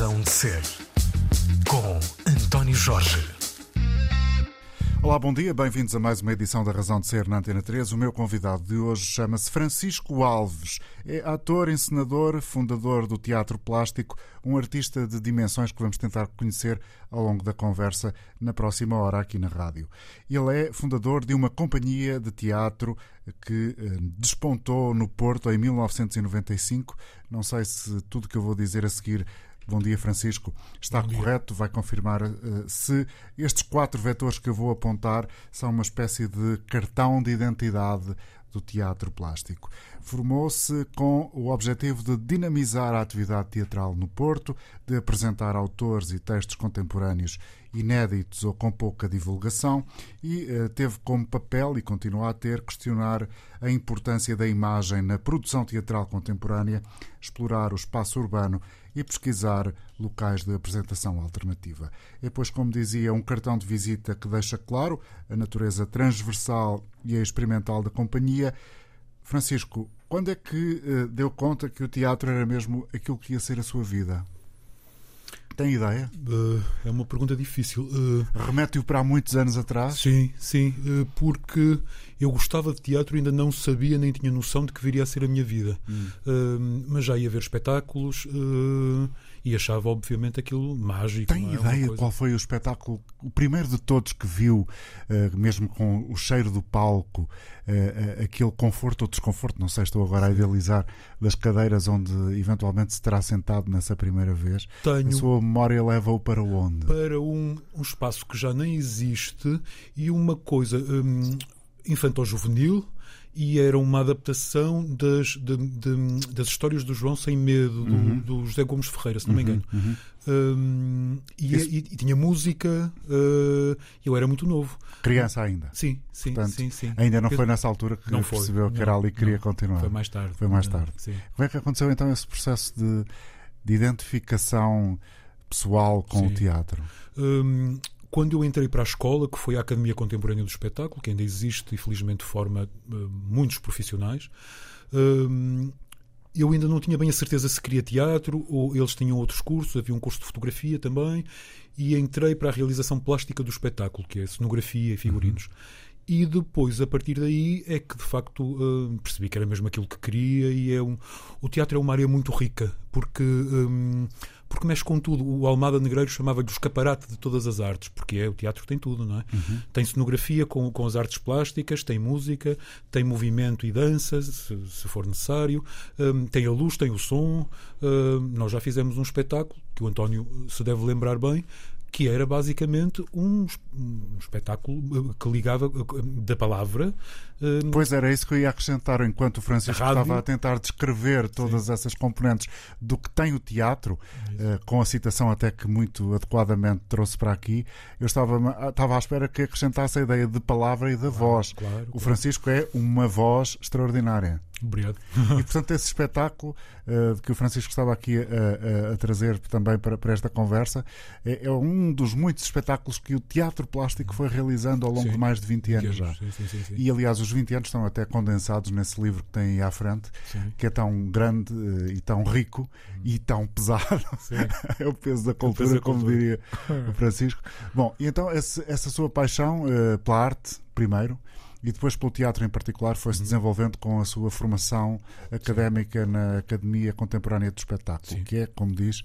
Razão de Ser, com António Jorge. Olá, bom dia, bem-vindos a mais uma edição da Razão de Ser na Antena 3. O meu convidado de hoje chama-se Francisco Alves. É ator, encenador, fundador do Teatro Plástico, um artista de dimensões que vamos tentar conhecer ao longo da conversa na próxima hora aqui na rádio. Ele é fundador de uma companhia de teatro que eh, despontou no Porto em 1995. Não sei se tudo que eu vou dizer a seguir Bom dia, Francisco. Está dia. correto? Vai confirmar uh, se estes quatro vetores que eu vou apontar são uma espécie de cartão de identidade do teatro plástico. Formou-se com o objetivo de dinamizar a atividade teatral no Porto, de apresentar autores e textos contemporâneos inéditos ou com pouca divulgação e uh, teve como papel e continua a ter questionar a importância da imagem na produção teatral contemporânea, explorar o espaço urbano e pesquisar locais de apresentação alternativa. É, pois, como dizia, um cartão de visita que deixa claro a natureza transversal e experimental da companhia. Francisco, quando é que uh, deu conta que o teatro era mesmo aquilo que ia ser a sua vida? Tem ideia? Uh, é uma pergunta difícil. Uh, Remete-o para há muitos anos atrás? Sim, sim, uh, porque eu gostava de teatro e ainda não sabia nem tinha noção de que viria a ser a minha vida. Hum. mas já ia ver espetáculos e achava, obviamente, aquilo mágico. Tem é? ideia qual foi o espetáculo, o primeiro de todos que viu, uh, mesmo com o cheiro do palco, uh, uh, aquele conforto ou desconforto, não sei, estou agora a idealizar, das cadeiras onde eventualmente se terá sentado nessa primeira vez? Tenho. A sua memória leva-o para onde? Para um, um espaço que já nem existe e uma coisa um, infantil-juvenil e era uma adaptação das, de, de, das histórias do João Sem Medo, do, uhum. do José Gomes Ferreira, se não me uhum, engano. Uhum. Um, e, e, e, tinha música, uh, eu era muito novo. Criança ainda? Sim, sim, Portanto, sim, sim. Ainda não foi nessa altura que não percebeu foi, que era ali e queria não, continuar? Foi mais tarde. Foi mais tarde. Sim. Como é que aconteceu então esse processo de, de identificação pessoal com sim. o teatro? Um, quando eu entrei para a escola, que foi a Academia Contemporânea do Espetáculo, que ainda existe e felizmente forma uh, muitos profissionais, uh, eu ainda não tinha bem a certeza se queria teatro ou eles tinham outros cursos, havia um curso de fotografia também, e entrei para a realização plástica do espetáculo, que é cenografia e figurinos. Uhum. E depois, a partir daí, é que de facto uh, percebi que era mesmo aquilo que queria. E é um, o teatro é uma área muito rica, porque. Um, porque mexe com tudo. O Almada Negreiro chamava-lhe o escaparate de todas as artes, porque é, o teatro tem tudo, não é? Uhum. Tem cenografia com, com as artes plásticas, tem música, tem movimento e dança, se, se for necessário, um, tem a luz, tem o som. Um, nós já fizemos um espetáculo, que o António se deve lembrar bem, que era basicamente um, um, espetáculo que ligava da palavra. Uh, pois era isso que eu ia acrescentar, enquanto o Francisco estava a tentar descrever todas Sim. essas componentes do que tem o teatro, uh, com a citação até que muito adequadamente trouxe para aqui, eu estava, estava à espera que acrescentasse a ideia de palavra e da claro, voz. Claro, o Francisco é uma voz extraordinária. Obrigado. E portanto, esse espetáculo uh, que o Francisco estava aqui a, a, a trazer também para, para esta conversa é, é, um dos muitos espetáculos que o teatro plástico foi realizando ao longo sim. de mais de 20 anos já. Sim, sim, e aliás, os 20 anos estão até condensados nesse livro que tem aí à frente, que é tão grande uh, e tão rico hum. e tão pesado. é o peso da cultura, da como cultura. diria o Francisco. Bom, e então esse, essa sua paixão uh, pela arte, primeiro e depois pelo teatro em particular foi-se uhum. desenvolvendo com a sua formação académica Sim. na Academia Contemporânea do Espetáculo, Sim. que é, como diz,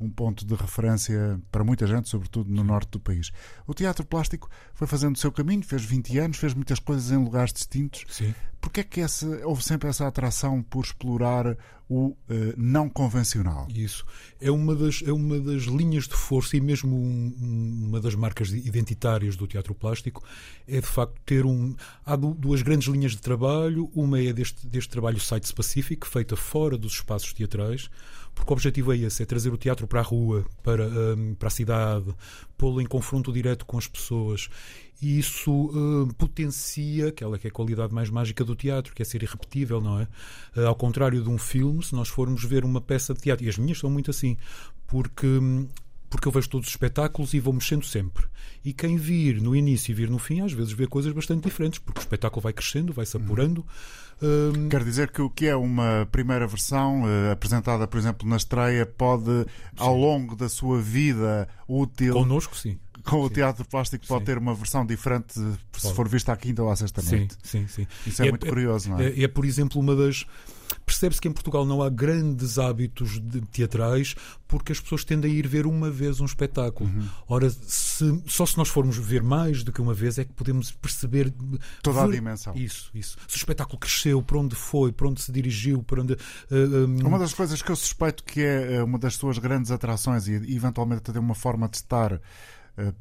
um ponto de referência para muita gente, sobretudo no norte do país. O teatro plástico foi fazendo o seu caminho, fez 20 anos, fez muitas coisas em lugares distintos. Sim. Porquê é que essa, houve sempre essa atração por explorar o uh, não convencional? Isso. É uma, das, é uma das linhas de força e mesmo um, uma das marcas identitárias do teatro plástico é de facto ter um. Há duas grandes linhas de trabalho. Uma é deste, deste trabalho site-specific, feita fora dos espaços teatrais porque o objetivo é esse, é trazer o teatro para a rua, para, um, para a cidade, pô-lo em confronto direto com as pessoas. E isso uh, potencia aquela que é a qualidade mais mágica do teatro, que é ser irrepetível, não é? Uh, ao contrário de um filme, se nós formos ver uma peça de teatro, e as minhas são muito assim, porque hum, porque eu vejo todos os espetáculos e vou mexendo sempre. E quem vir no início e vir no fim, às vezes vê coisas bastante diferentes, porque o espetáculo vai crescendo, vai se apurando. Hum... Quer dizer que o que é uma primeira versão uh, apresentada, por exemplo, na estreia, pode, sim. ao longo da sua vida útil. Connosco, sim. Com o teatro plástico pode sim. ter uma versão diferente se pode. for vista à quinta ou à sexta noite. Sim, sim, sim. Isso é, é muito é, curioso, não é? é? É, por exemplo, uma das Percebe-se que em Portugal não há grandes hábitos teatrais porque as pessoas tendem a ir ver uma vez um espetáculo. Uhum. Ora, se, só se nós formos ver mais do que uma vez é que podemos perceber toda ver, a dimensão. Isso, isso. Se o espetáculo cresceu, para onde foi, para onde se dirigiu, para onde. Uh, eh, um... Uma das coisas que eu suspeito que é eh, uma das suas grandes atrações e eventualmente até uma forma de estar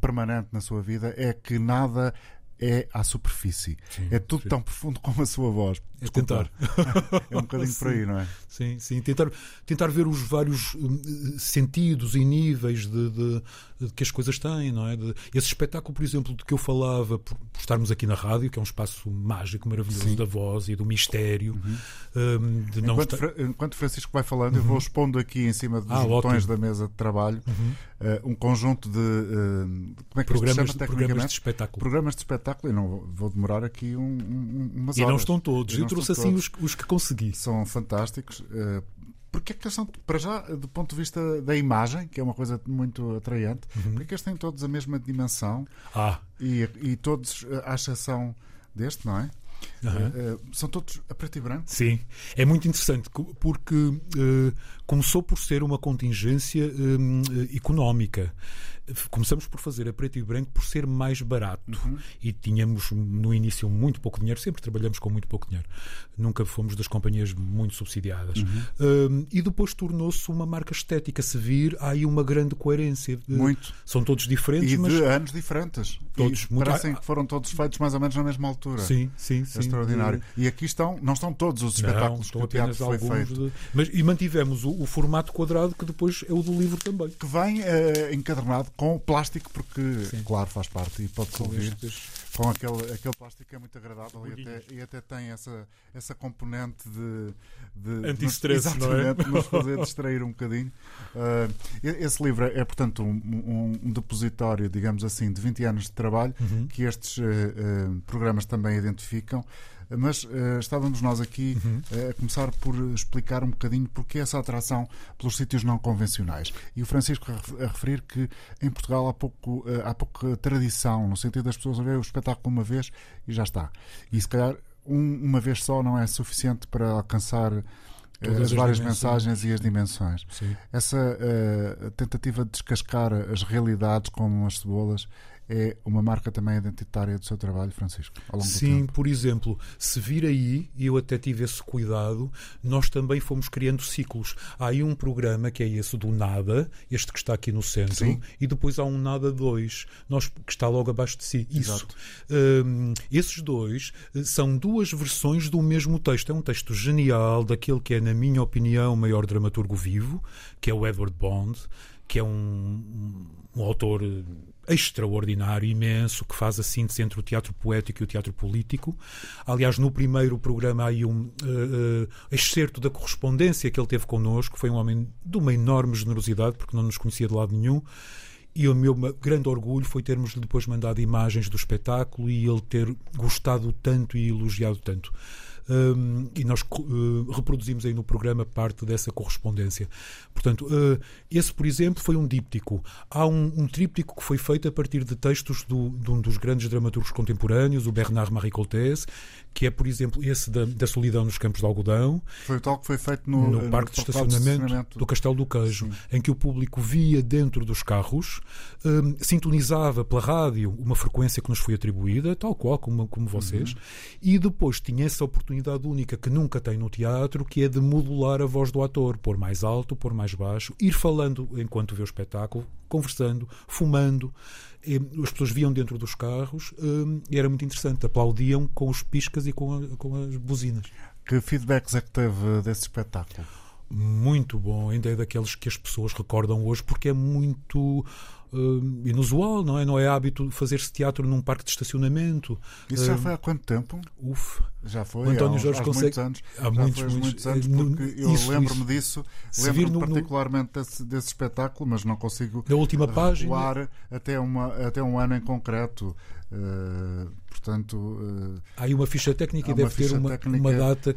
permanente na sua vida é que nada é à superfície. Sim, é tudo sim. tão profundo como a sua voz. É tentar. é um bocadinho por aí, não é? Sim, sim. Tentar, tentar ver os vários hum, sentidos e níveis de, de, que as coisas têm, não é? De, esse espetáculo, por exemplo, de que eu falava, por, por, estarmos aqui na rádio, que é um espaço mágico, maravilhoso sim. da voz e do mistério. Uhum. Um, enquanto, estar... enquanto Francisco vai falando, uhum. eu vou expondo aqui em cima dos ah, botões ótimo. da mesa de trabalho uhum. uh, um conjunto de. Uh, como é que programas, chama, programas de espetáculo. Programas de espetáculo, e não vou demorar aqui um, um, umas e horas. E não estão todos eu trouxe assim os, os, que consegui. São fantásticos. Uh, porque é que eles são, para já, do ponto de vista da imagem, que é uma coisa muito atraente, uhum. porque eles têm todos a mesma dimensão ah. e, e todos, eh, à exceção deste, não é? Uhum. Uh, são todos a preto e branco? Sim, é muito interessante porque uh, começou por ser uma contingência uh, económica começamos por fazer a preto e branco por ser mais barato uhum. e tínhamos no início muito pouco dinheiro, sempre trabalhamos com muito pouco dinheiro, nunca fomos das companhias muito subsidiadas. Uhum. e depois tornou-se uma marca estética. Se vir, há aí uma grande coerência. Muito. São todos diferentes, e mas. de anos diferentes. Todos. E parecem que foram todos feitos mais ou menos na mesma altura. Sim, sim, sim. É extraordinário. E aqui estão, não estão todos os espetáculos não, que o teatro foi feito. De... Mas, e mantivemos o, o, formato quadrado que depois é o do livro também. Que vem uh, encadernado com plástico, porque, Sim. claro, faz parte e pode-se ouvir. Com aquele, aquele plástico que é muito agradável e até, e até, tem essa, essa componente de. de Anti-stress, não é? nos fazer distrair um bocadinho. Uh, esse livro é, portanto, um, um, um, depositório, digamos assim, de 20 anos de trabalho uhum. que estes uh, programas também identificam. Mas uh, estávamos nós aqui uhum. uh, a começar por explicar um bocadinho porque essa atração pelos sítios não convencionais. E o Francisco a referir que em Portugal há pouco, uh, há pouca tradição, no sentido das pessoas verem o espetáculo uma vez e já está. E se calhar um, uma vez só não é suficiente para alcançar Todas as, várias mensagens e as dimensões. Sim. Essa uh, tentativa de descascar as realidades como as cebolas é uma marca também identitária do seu trabalho, Francisco? Sim, por exemplo, se vir aí, e eu até tive esse cuidado, nós também fomos criando ciclos. Há aí um programa que é esse do Nada, este que está aqui no centro, Sim. e depois há um Nada 2, nós, que está logo abaixo de si. Isso. Um, esses dois eh, são duas versões do mesmo texto. É um texto genial, daquele que é, na minha opinião, o maior dramaturgo vivo, que é o Edward Bond, que é um, um, um autor extraordinário, imenso, que faz a síntese entre o teatro poético e o teatro político. Aliás, no primeiro programa há aí um uh, uh, excerto da correspondência que ele teve connosco. Foi um homem de uma enorme generosidade, porque não nos conhecia de lado nenhum. E o meu grande orgulho foi termos depois mandado imagens do espetáculo e ele ter gostado tanto e elogiado tanto um, e nós uh, reproduzimos aí no programa parte dessa correspondência. Portanto, uh, esse, por exemplo, foi um díptico. Há um, um tríptico que foi feito a partir de textos do, de um dos grandes dramaturgos contemporâneos, o Bernard Marie Coltès, que é, por exemplo, esse da, da solidão nos campos de algodão. Foi o tal que foi feito no, no parque de estacionamento, do Castelo do Queijo, em que o público via dentro dos carros, um, sintonizava pela rádio uma frequência que nos foi atribuída, tal qual como, como vocês, uhum. e depois tinha essa oportunidade única que nunca tem no teatro, que é de modular a voz do ator, pôr mais alto, pôr mais baixo, ir falando enquanto vê o espetáculo, conversando, fumando as pessoas viam dentro dos carros hum, e era muito interessante. Aplaudiam com os piscas e com, a, com as buzinas. Que feedbacks é que teve desse espetáculo? Muito bom, ainda é daqueles que as pessoas recordam hoje, porque é muito uh, inusual, não é? Não é hábito fazer-se teatro num parque de estacionamento. Isso já foi há quanto tempo? Uf. Já foi, O António há, Jorge há consegue- muitos anos. há muitos, muitos- muitos anos, eh, porque eu lembro-me isso. disso, lembro-me vir no- particularmente desse, desse espetáculo, mas não consigo Na última página. até, uma, até um ano em concreto. Eh, portanto, eh, Há aí uma ficha técnica e deve ter uma, uma data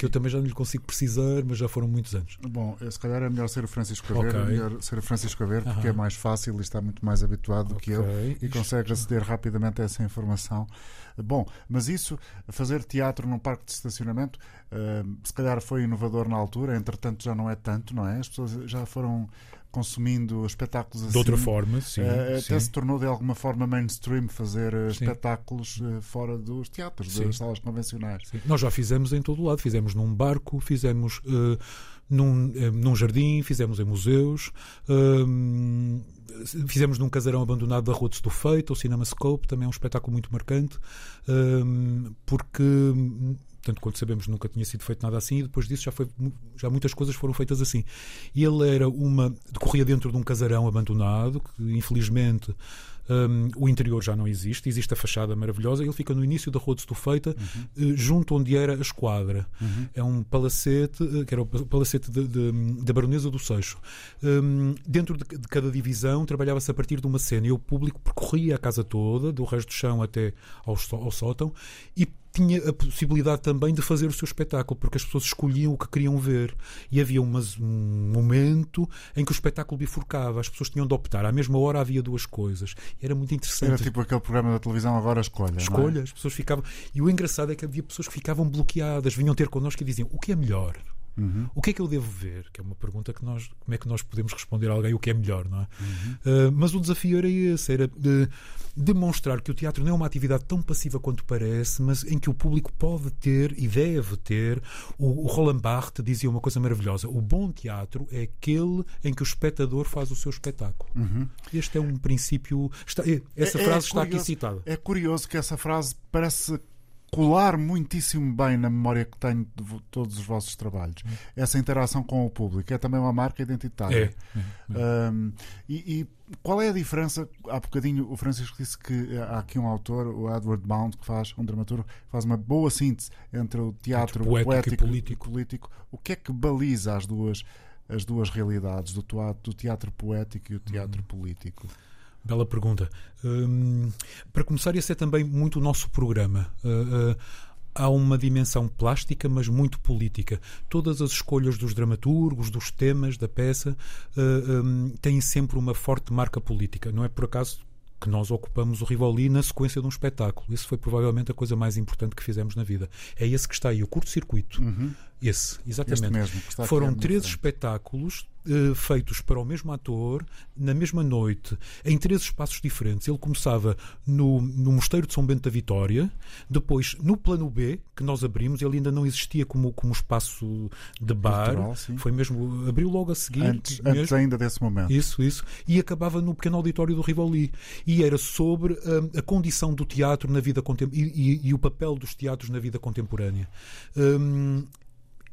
que eu também já não lhe consigo precisar, mas já foram muitos anos. Bom, eh, se calhar é melhor ser o Francisco a ver, Ok. é melhor ser o Francisco a ver, porque é mais fácil e está muito mais habituado do que eu e consegue aceder rapidamente a essa informação. Bom, mas isso, fazer teatro num parque de estacionamento, eh, se calhar foi inovador na altura, entretanto já não é tanto, não é? As pessoas já foram consumindo espetáculos assim. De outra forma, sim. Eh, até sim. se tornou de alguma forma mainstream fazer eh, Sim. espetáculos eh, fora dos teatros, Sim. das salas convencionais. Nós já fizemos em todo o lado. Fizemos num barco, fizemos eh, num, eh, num jardim, fizemos em museus, fizemos num casarão abandonado da Rua de Estufeito, o Cinema Scope, também é um espetáculo muito marcante, porque. Portanto, quando sabemos nunca tinha sido feito nada assim, e depois disso já, foi, já muitas coisas foram feitas assim. E ele era uma. decorria dentro de um casarão abandonado, que infelizmente hum, o interior já não existe, existe a fachada maravilhosa, ele fica no início da Rua de Estufeita, eh, junto onde era a esquadra. É um palacete, eh, que era o pa- palacete da Baronesa do Seixo. Hum, dentro de, de cada divisão trabalhava-se a partir de uma cena e o público percorria a casa toda, do resto do chão até ao, ao sótão, e tinha a possibilidade também de fazer o seu espetáculo, porque as pessoas escolhiam o que queriam ver. E havia umas- um momento em que o espetáculo bifurcava, as pessoas tinham de optar. À mesma hora havia duas coisas. Era muito interessante. Era tipo aquele programa da televisão Agora Escolha. é? Escolha, as pessoas ficavam. E o engraçado é que havia pessoas que ficavam bloqueadas, vinham ter connosco e diziam: o que é melhor? Uhum. O que é que eu devo ver? Que é uma pergunta que nós, como é que nós podemos responder a alguém o que é melhor, não é? Uh, mas o desafio era esse, era de demonstrar que o teatro não é uma atividade tão passiva quanto parece, mas em que o público pode ter e deve ter. O, o Roland Barthes dizia uma coisa maravilhosa: o bom teatro é aquele em que o espectador faz o seu espetáculo. Este é um princípio. está- essa É- é frase está aqui curioso- citada. É curioso que essa frase parece colar muitíssimo bem na memória que tenho de todos os vossos trabalhos. Essa interação com o público é também uma marca identitária. É. Um, e, e qual é a diferença? Há bocadinho o Francisco disse que há aqui um autor, o Edward Bound, que faz, um dramaturgo, que faz uma boa síntese entre o teatro Entre poético e poético político. político. O que é que baliza as duas, as duas realidades, do teatro, do teatro poético e o teatro político? Bela pergunta. Hum, para começar, esse é também muito o nosso programa. Uh, uh, há uma dimensão plástica, mas muito política. Todas as escolhas dos dramaturgos, dos temas da peça, uh, um, têm sempre uma forte marca política. Não é por acaso que nós ocupamos o Rivoli na sequência de um espetáculo. Isso foi provavelmente a coisa mais importante que fizemos na vida. É esse que está aí, o curto-circuito. Esse, exatamente. Mesmo, Foram minha 13 frente. espetáculos eh, feitos para o mesmo ator, na mesma noite, em três espaços diferentes. Ele começava no, no Mosteiro de São Bento da Vitória, depois no Plano B, que nós abrimos, ele ainda não existia como, como espaço de bar. Foi mesmo, abriu logo a seguir. Antes, antes ainda desse momento. Isso, isso. E acabava no pequeno auditório do Rivoli. E era sobre hum, a condição do teatro na vida contemporânea e, e- e o papel dos teatros na vida contemporânea. Hum,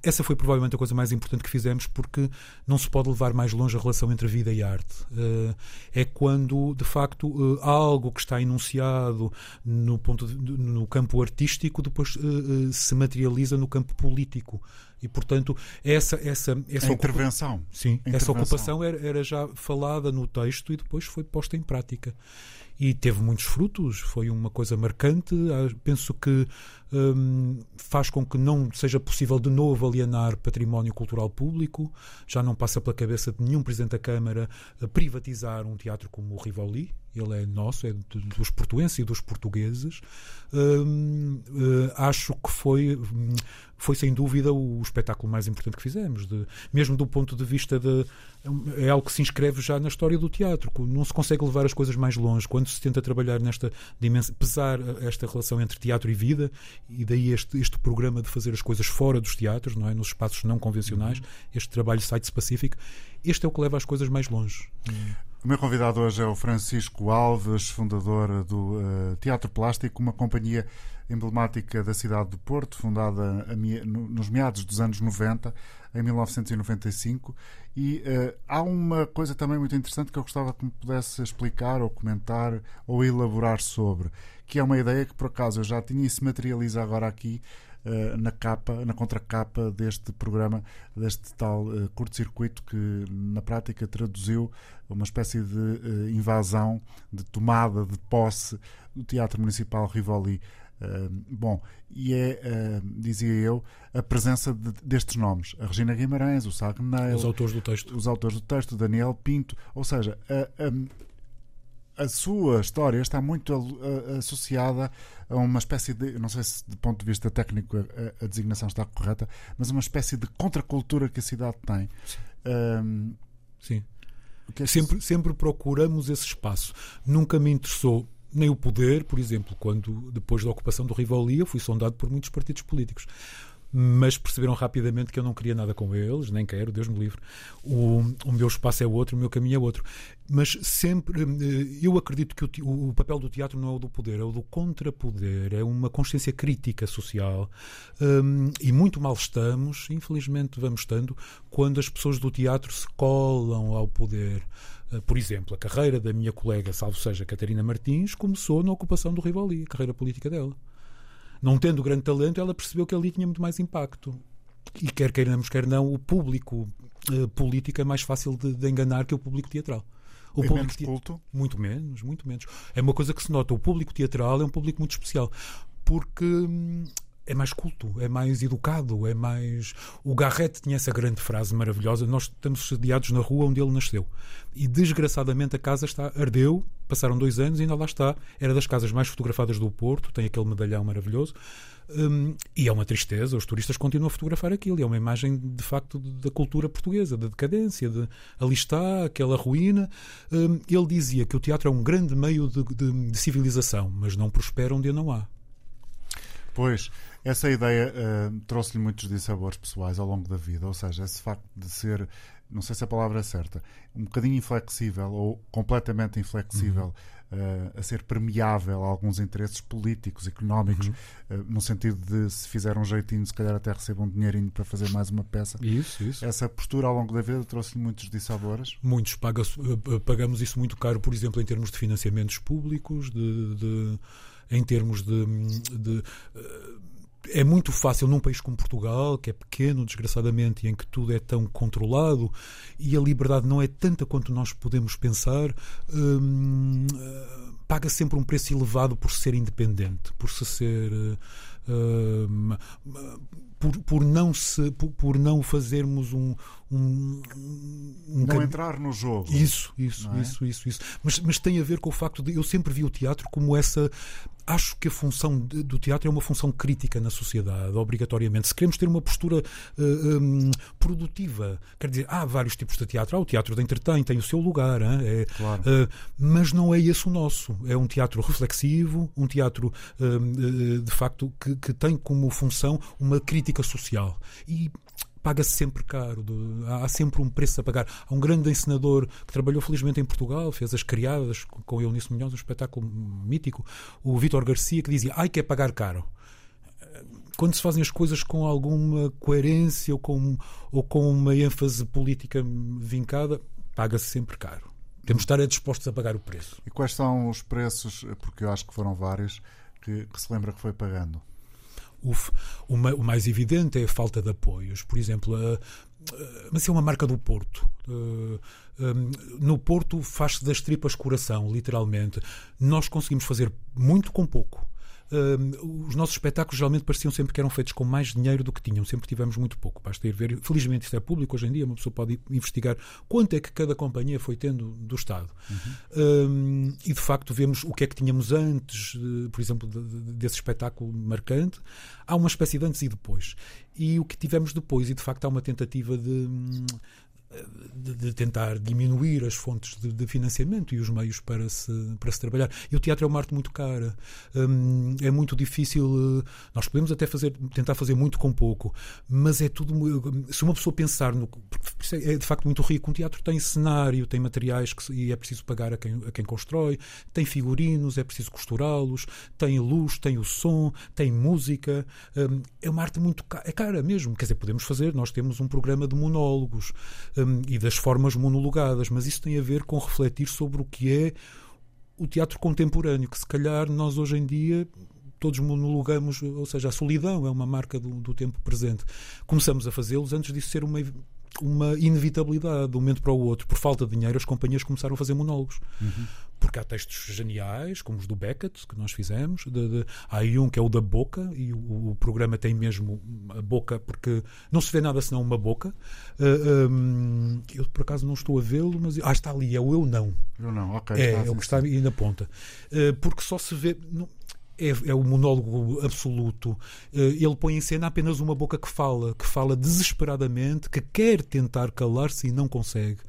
essa foi provavelmente a coisa mais importante que fizemos porque não se pode levar mais longe a relação entre vida e arte. Eh, é quando, de facto, eh, algo que está enunciado no, ponto de- no campo artístico depois eh, se materializa no campo político. E, portanto, essa, essa, essa A ocupa- intervenção. Sim, A essa intervenção. ocupação era, era já falada no texto e depois foi posta em prática. E teve muitos frutos, foi uma coisa marcante. Ah, Penso que hum, faz com que não seja possível de novo alienar património cultural público. Já não passa pela cabeça de nenhum Presidente da Câmara ah, privatizar um teatro como o Rivoli. Ele é nosso, é dos portuenses e dos portugueses. Hum, eh, acho que foi, hum, foi sem dúvida o espetáculo mais importante que fizemos, de- mesmo do ponto de vista de. É algo que se inscreve já na história do teatro. Não se consegue levar as coisas mais longe quando se tenta trabalhar nesta dimensão, pesar esta relação entre teatro e vida, e daí este, este programa de fazer as coisas fora dos teatros, não é? nos espaços não convencionais, este trabalho site-específico. Este é o que leva as coisas mais longe. O meu convidado hoje é o Francisco Alves, fundador do uh, Teatro Plástico, uma companhia emblemática da cidade do Porto, fundada a, nos meados dos anos 90, em 1995. E uh, há uma coisa também muito interessante que eu gostava que me pudesse explicar, ou comentar, ou elaborar sobre, que é uma ideia que por acaso eu já tinha e se materializa agora aqui uh, na capa, na contracapa deste programa, deste tal uh, curto-circuito que na prática traduziu uma espécie de uh, invasão, de tomada de posse do Teatro Municipal Rivoli. bom, e é, dizia eu, a presença de, destes nomes. A Regina Guimarães, o Sagneil, os autores do texto, os autores do texto, Daniel Pinto, ou seja, a, a a sua história está muito associada a uma espécie de, não sei se do ponto de vista técnico a, a designação está correta, mas uma espécie de contracultura que a cidade tem. Sim. Um, Sim. É sempre, sempre procuramos esse espaço. Nunca me interessou nem o poder, por exemplo, quando depois da ocupação do Rivoli fui sondado por muitos partidos políticos mas perceberam rapidamente que eu não queria nada com eles, nem quero, Deus me livre. O, o meu espaço é outro, o meu caminho é outro. Mas sempre, eh, eu acredito que o, o papel do teatro não é o do poder, é o do contrapoder, é uma consciência crítica social. Um, e muito mal estamos, infelizmente vamos estando, quando as pessoas do teatro se colam ao poder. Eh, por exemplo, a carreira da minha colega, salvo seja Catarina Martins, começou na ocupação do Rivoli, a carreira política dela não tendo grande talento, ela percebeu que ali tinha muito mais impacto. E quer queiramos, quer não, o público uh, político é mais fácil de, de, enganar que o público teatral. O é público culto? Muito menos, muito menos. É uma coisa que se nota. O público teatral é um público muito especial. Porque hum, é mais culto, é mais educado, é mais. O Garrett tinha essa grande frase maravilhosa: Nós estamos sediados na rua onde ele nasceu. E desgraçadamente a casa está ardeu, passaram dois anos e ainda lá está. Era das casas mais fotografadas do Porto, tem aquele medalhão maravilhoso. Um, e é uma tristeza, os turistas continuam a fotografar aquilo. É uma imagem, de facto, da cultura portuguesa, da decadência. De, ali está aquela ruína. Um, ele dizia que o teatro é um grande meio de, de, de civilização, mas não prospera onde não há. Pois, essa ideia uh, trouxe-lhe muitos dissabores pessoais ao longo da vida, ou seja, esse facto de ser, não sei se a palavra é certa, um bocadinho inflexível ou completamente inflexível. Uhum. Uh, a ser permeável a alguns interesses políticos, económicos, uhum. uh, no sentido de se fizer um jeitinho, se calhar até receba um dinheirinho para fazer mais uma peça. Isso, isso. Essa postura ao longo da vida trouxe-lhe muitos dissabores? Muitos. Paga pagamos isso muito caro, por exemplo, em termos de financiamentos públicos, de, de em termos de, de é muito fácil num país como Portugal, que é pequeno, desgraçadamente, e em que tudo é tão controlado e a liberdade não é tanta quanto nós podemos pensar, hum, paga sempre um preço elevado por ser independente, por se ser. Hum, por, por, não se por, por não fazermos um, um, um não entrar no jogo isso isso é? isso isso isso mas mas tem a ver com o facto de eu sempre vi o teatro como essa acho que a função do teatro é uma função crítica na sociedade, obrigatoriamente. Se queremos ter uma postura uh, eh, um, produtiva, quer dizer, há vários tipos de teatro. Há o teatro de entretém, tem o seu lugar, é, claro. uh, mas não é esse o nosso. É um teatro reflexivo, um teatro, uh, de facto, que, que tem como função uma crítica social. E paga-se sempre caro, de, há sempre um preço a pagar. Há um grande encenador que trabalhou felizmente em Portugal, fez as criadas com Eunice Munhoz, um espetáculo mítico, o Vítor Garcia, que dizia: ai, que é pagar caro quando se fazem as coisas com alguma coerência ou com, ou com uma ênfase política vincada, paga-se sempre caro. Temos de estar dispostos a pagar o preço. E quais são os preços, porque eu acho que foram vários, que, que se lembra que foi pagando? O, o, mais evidente é a falta de apoios. Por exemplo, a, mas é uma marca do Porto. Uh, um, no Porto faz-se das tripas coração, literalmente. Nós conseguimos fazer muito com pouco. Uh, os nossos espetáculos geralmente pareciam sempre que eram feitos com mais dinheiro do que tinham, sempre tivemos muito pouco. Basta ir ver, felizmente isto é público hoje em dia, uma pessoa pode investigar quanto é que cada companhia foi tendo do Estado. Uhum. Uh, e de facto vemos o que é que tínhamos antes, uh, por exemplo, de, de, desse espetáculo marcante. Há uma espécie de antes e depois. E o que tivemos depois, e de facto há uma tentativa de de, de, tentar diminuir as fontes de, de, financiamento e os meios para se, para se trabalhar. E o teatro é uma arte muito cara. Hum, é muito difícil. Eh, nós podemos até fazer, tentar fazer muito com pouco, mas é tudo. Se uma pessoa pensar no. É, é de facto muito rico. Um teatro tem cenário, tem materiais que, e é preciso pagar a quem, a quem constrói, tem figurinos, é preciso costurá-los, tem luz, tem o som, tem música. Hum, é uma arte muito cara, é cara mesmo. Quer dizer, podemos fazer, nós temos um programa de monólogos um, e das formas monologadas, mas isso tem a ver com refletir sobre o que é o teatro contemporâneo, que se calhar nós hoje em dia todos monologamos, ou seja, a solidão é uma marca do, do tempo presente. Começamos a fazê-los antes disso ser uma uma inevitabilidade de um momento para o outro. Por falta de dinheiro, as companhias começaram a fazer monólogos. Uhum. Porque há textos geniais, como os do Beckett, que nós fizemos. De, de, há aí um que é o da boca, e o, o, programa tem mesmo a boca, porque não se vê nada senão uma boca. Uh, eh, um, eu, por acaso, não estou a vê-lo, mas. Ah, está ali, é o Eu Não. Eu Não, ok. É, é o que está aí na ponta. Uh, porque só se vê. Não, é, é o monólogo absoluto. Eh, ele põe em cena apenas uma boca que fala, que fala desesperadamente, que quer tentar calar-se e não consegue.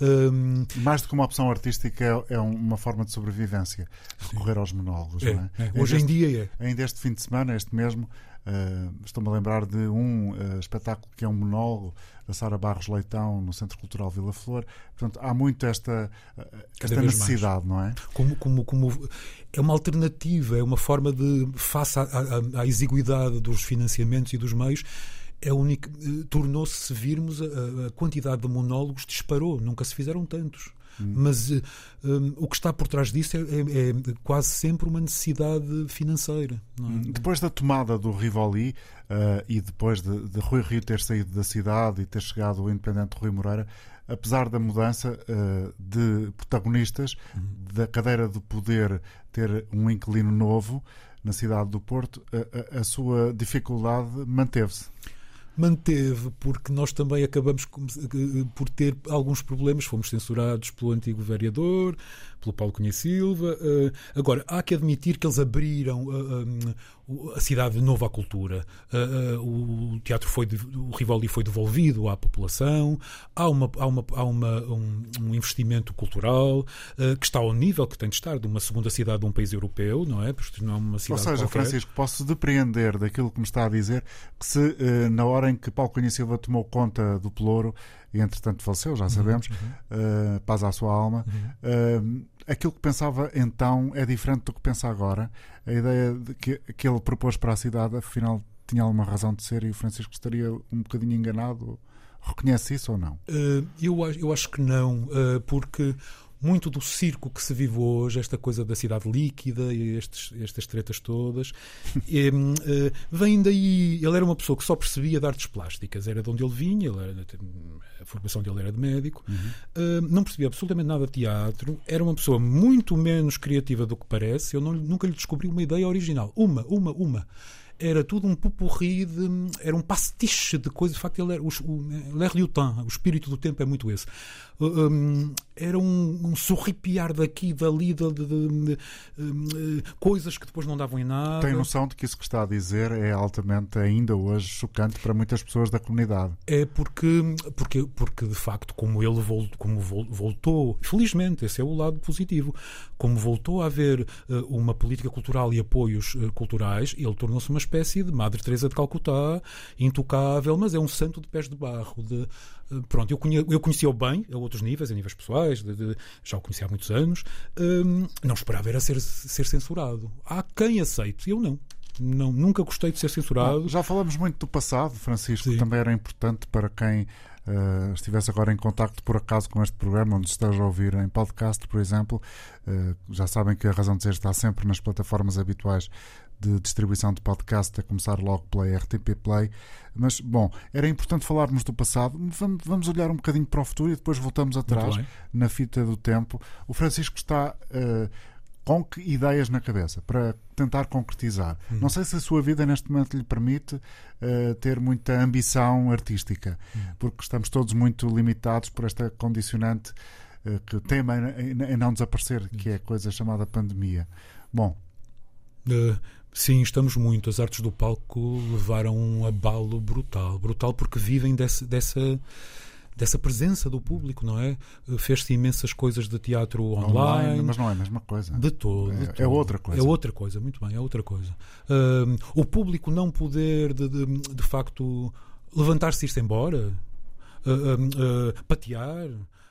Um, Mais do que uma opção artística, é, uma forma de sobrevivência recorrer aos monólogos. É, é? É. Hoje em dia é. Ainda este fim de semana, este mesmo, uh, estou-me a lembrar de um uh, espetáculo que é um monólogo da Sara Barros Leitão no Centro Cultural Vila Flor. Portanto, há muito esta, esta necessidade, mais. não é? Como, como, como é uma alternativa, é uma forma de, face à, à, à exiguidade dos financiamentos e dos meios, é única, eh, tornou-se, se virmos, a, a, quantidade de monólogos disparou, nunca se fizeram tantos. Hum. Mas um, eh, eh, o que está por trás disso é, é, é quase sempre uma necessidade financeira. É? Hum. Depois da tomada do Rivoli uh, e depois de, de, Rui Rio ter saído da cidade e ter chegado o independente Rui Moreira, apesar da mudança uh, de protagonistas, hum. da cadeira de poder ter um inquilino novo na cidade do Porto, a, a, a sua dificuldade manteve-se manteve, porque nós também acabamos por ter alguns problemas. Fomos censurados pelo antigo vereador, pelo Paulo Cunha Silva. Eh, agora, há que admitir que eles abriram eh, eh, a cidade de novo à cultura. O teatro foi, o Rivoli foi devolvido à população. Há, uma, há, uma, há uma, um, um, investimento cultural que está ao nível que tem de estar de uma segunda cidade de um país europeu, não é? Porque não é uma cidade Ou seja, qualquer. Francisco, posso depreender daquilo que me está a dizer que se na hora em que Paulo Cunha Silva tomou conta do Pelouro e entretanto faleceu, já uhum, sabemos, uhum. uh, paz à sua alma. Uhum. Uh, aquilo que pensava então é diferente do que pensa agora. A ideia de que, que ele propôs para a cidade, afinal, tinha alguma razão de ser e o Francisco estaria um bocadinho enganado. Reconhece isso ou não? Uh, eu, eu acho que não, porque muito do circo que se vive hoje, esta coisa da cidade líquida e estes, estas tretas todas, e, uh, vem daí. Ele era uma pessoa que só percebia de artes plásticas, era de onde ele vinha, ele era, a formação dele era de médico, uhum. uh, não percebia absolutamente nada de teatro, era uma pessoa muito menos criativa do que parece. Eu não, nunca lhe descobri uma ideia original. Uma, uma, uma era tudo um pupurri de, era um pastiche de coisas. De facto, ele era o, o l'air du temps, o espírito do tempo é muito esse. Um, era um, um sorripiar daqui, dali, de, de, de, de, coisas que depois não davam em nada. Tem noção de que isso que está a dizer é altamente, ainda hoje, chocante para muitas pessoas da comunidade. É porque, porque, porque de facto, como ele voltou, como voltou, felizmente, esse é o lado positivo, como voltou a haver uh, uma política cultural e apoios uh, culturais, ele tornou-se uma espécie de Madre Teresa de Calcutá, intocável, mas é um santo de pés de barro. De, uh, pronto, eu, conhe, eu conhecia-o bem, a outros níveis, a níveis pessoais, de, de, já o conhecia há muitos anos. Um, não esperava era ser, ser censurado. Há quem aceite, eu não. Não, nunca gostei de ser censurado. Já falamos muito do passado, Francisco, Sim. também era importante para quem uh, estivesse agora em contacto por acaso com este programa, onde esteja a ouvir em podcast, por exemplo. Uh, já sabem que a Razão de Ser está sempre nas plataformas habituais de distribuição de podcast, a começar logo pela RTP Play. Mas, bom, era importante falarmos do passado. Vamos, olhar um bocadinho para o futuro e depois voltamos atrás na fita do tempo. O Francisco está. Uh, com que ideias na cabeça para tentar concretizar? Hum. Não sei se a sua vida neste momento lhe permite uh, ter muita ambição artística, hum. porque estamos todos muito limitados por esta condicionante uh, que tema em, em não desaparecer, que é a coisa chamada pandemia. Bom. Uh, Sim, estamos muito. As artes do palco levaram um abalo brutal. Brutal porque vivem desse, dessa, dessa presença do público, não é? Fez-se imensas coisas de teatro online, online, mas não é a mesma coisa. De todo, é, é outra coisa. É outra coisa, muito bem, é outra coisa. Uh, o público não poder, de, de, de facto, levantar-se e ir-se embora, uh, uh, patear.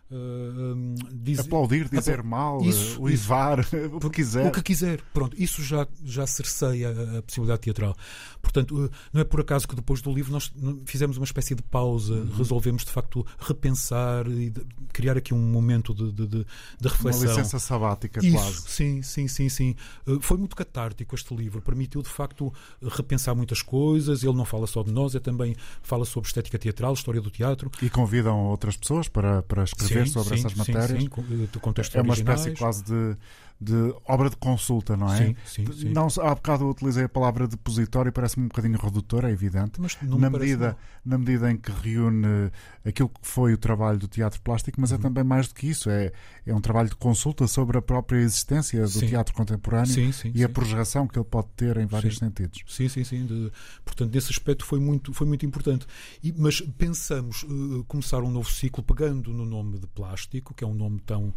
Uh, diz, aplaudir, dizer mal, isso, uivar, o que quiser. O que quiser. Pronto, isso já, já cerceia a, a, possibilidade teatral. Portanto, uh, não é por acaso que depois do livro nós fizemos uma espécie de pausa, uhum. resolvemos de facto repensar e de, criar aqui um momento de, de, de, de reflexão. Uma licença sabática, isso, quase. Sim, sim, sim, sim. Uh, foi muito catártico este livro, permitiu de facto repensar muitas coisas. Ele não fala só de nós, é também fala sobre estética teatral, história do teatro. E convidam outras pessoas para, para escrever sim, sobre sim, essas matérias. Sim, sim, é uma espécie quase de, de obra de consulta, não é? Sim, sim, sim. Não, há bocado eu utilizei a palavra depositório, parece-me um bocadinho redutora, é evidente. Mas na, medida, na medida em que reúne aquilo que foi o trabalho do teatro plástico, mas é uhum. é também mais do que isso, é, é um trabalho de consulta sobre a própria existência do sim. teatro contemporâneo sim, sim, e a projeção que ele pode ter em vários sentidos. Sim, sim, sim. De, portanto, nesse aspecto foi muito, foi muito importante. E, mas pensamos uh, começar um novo ciclo pegando no nome de plástico, que é um nome tão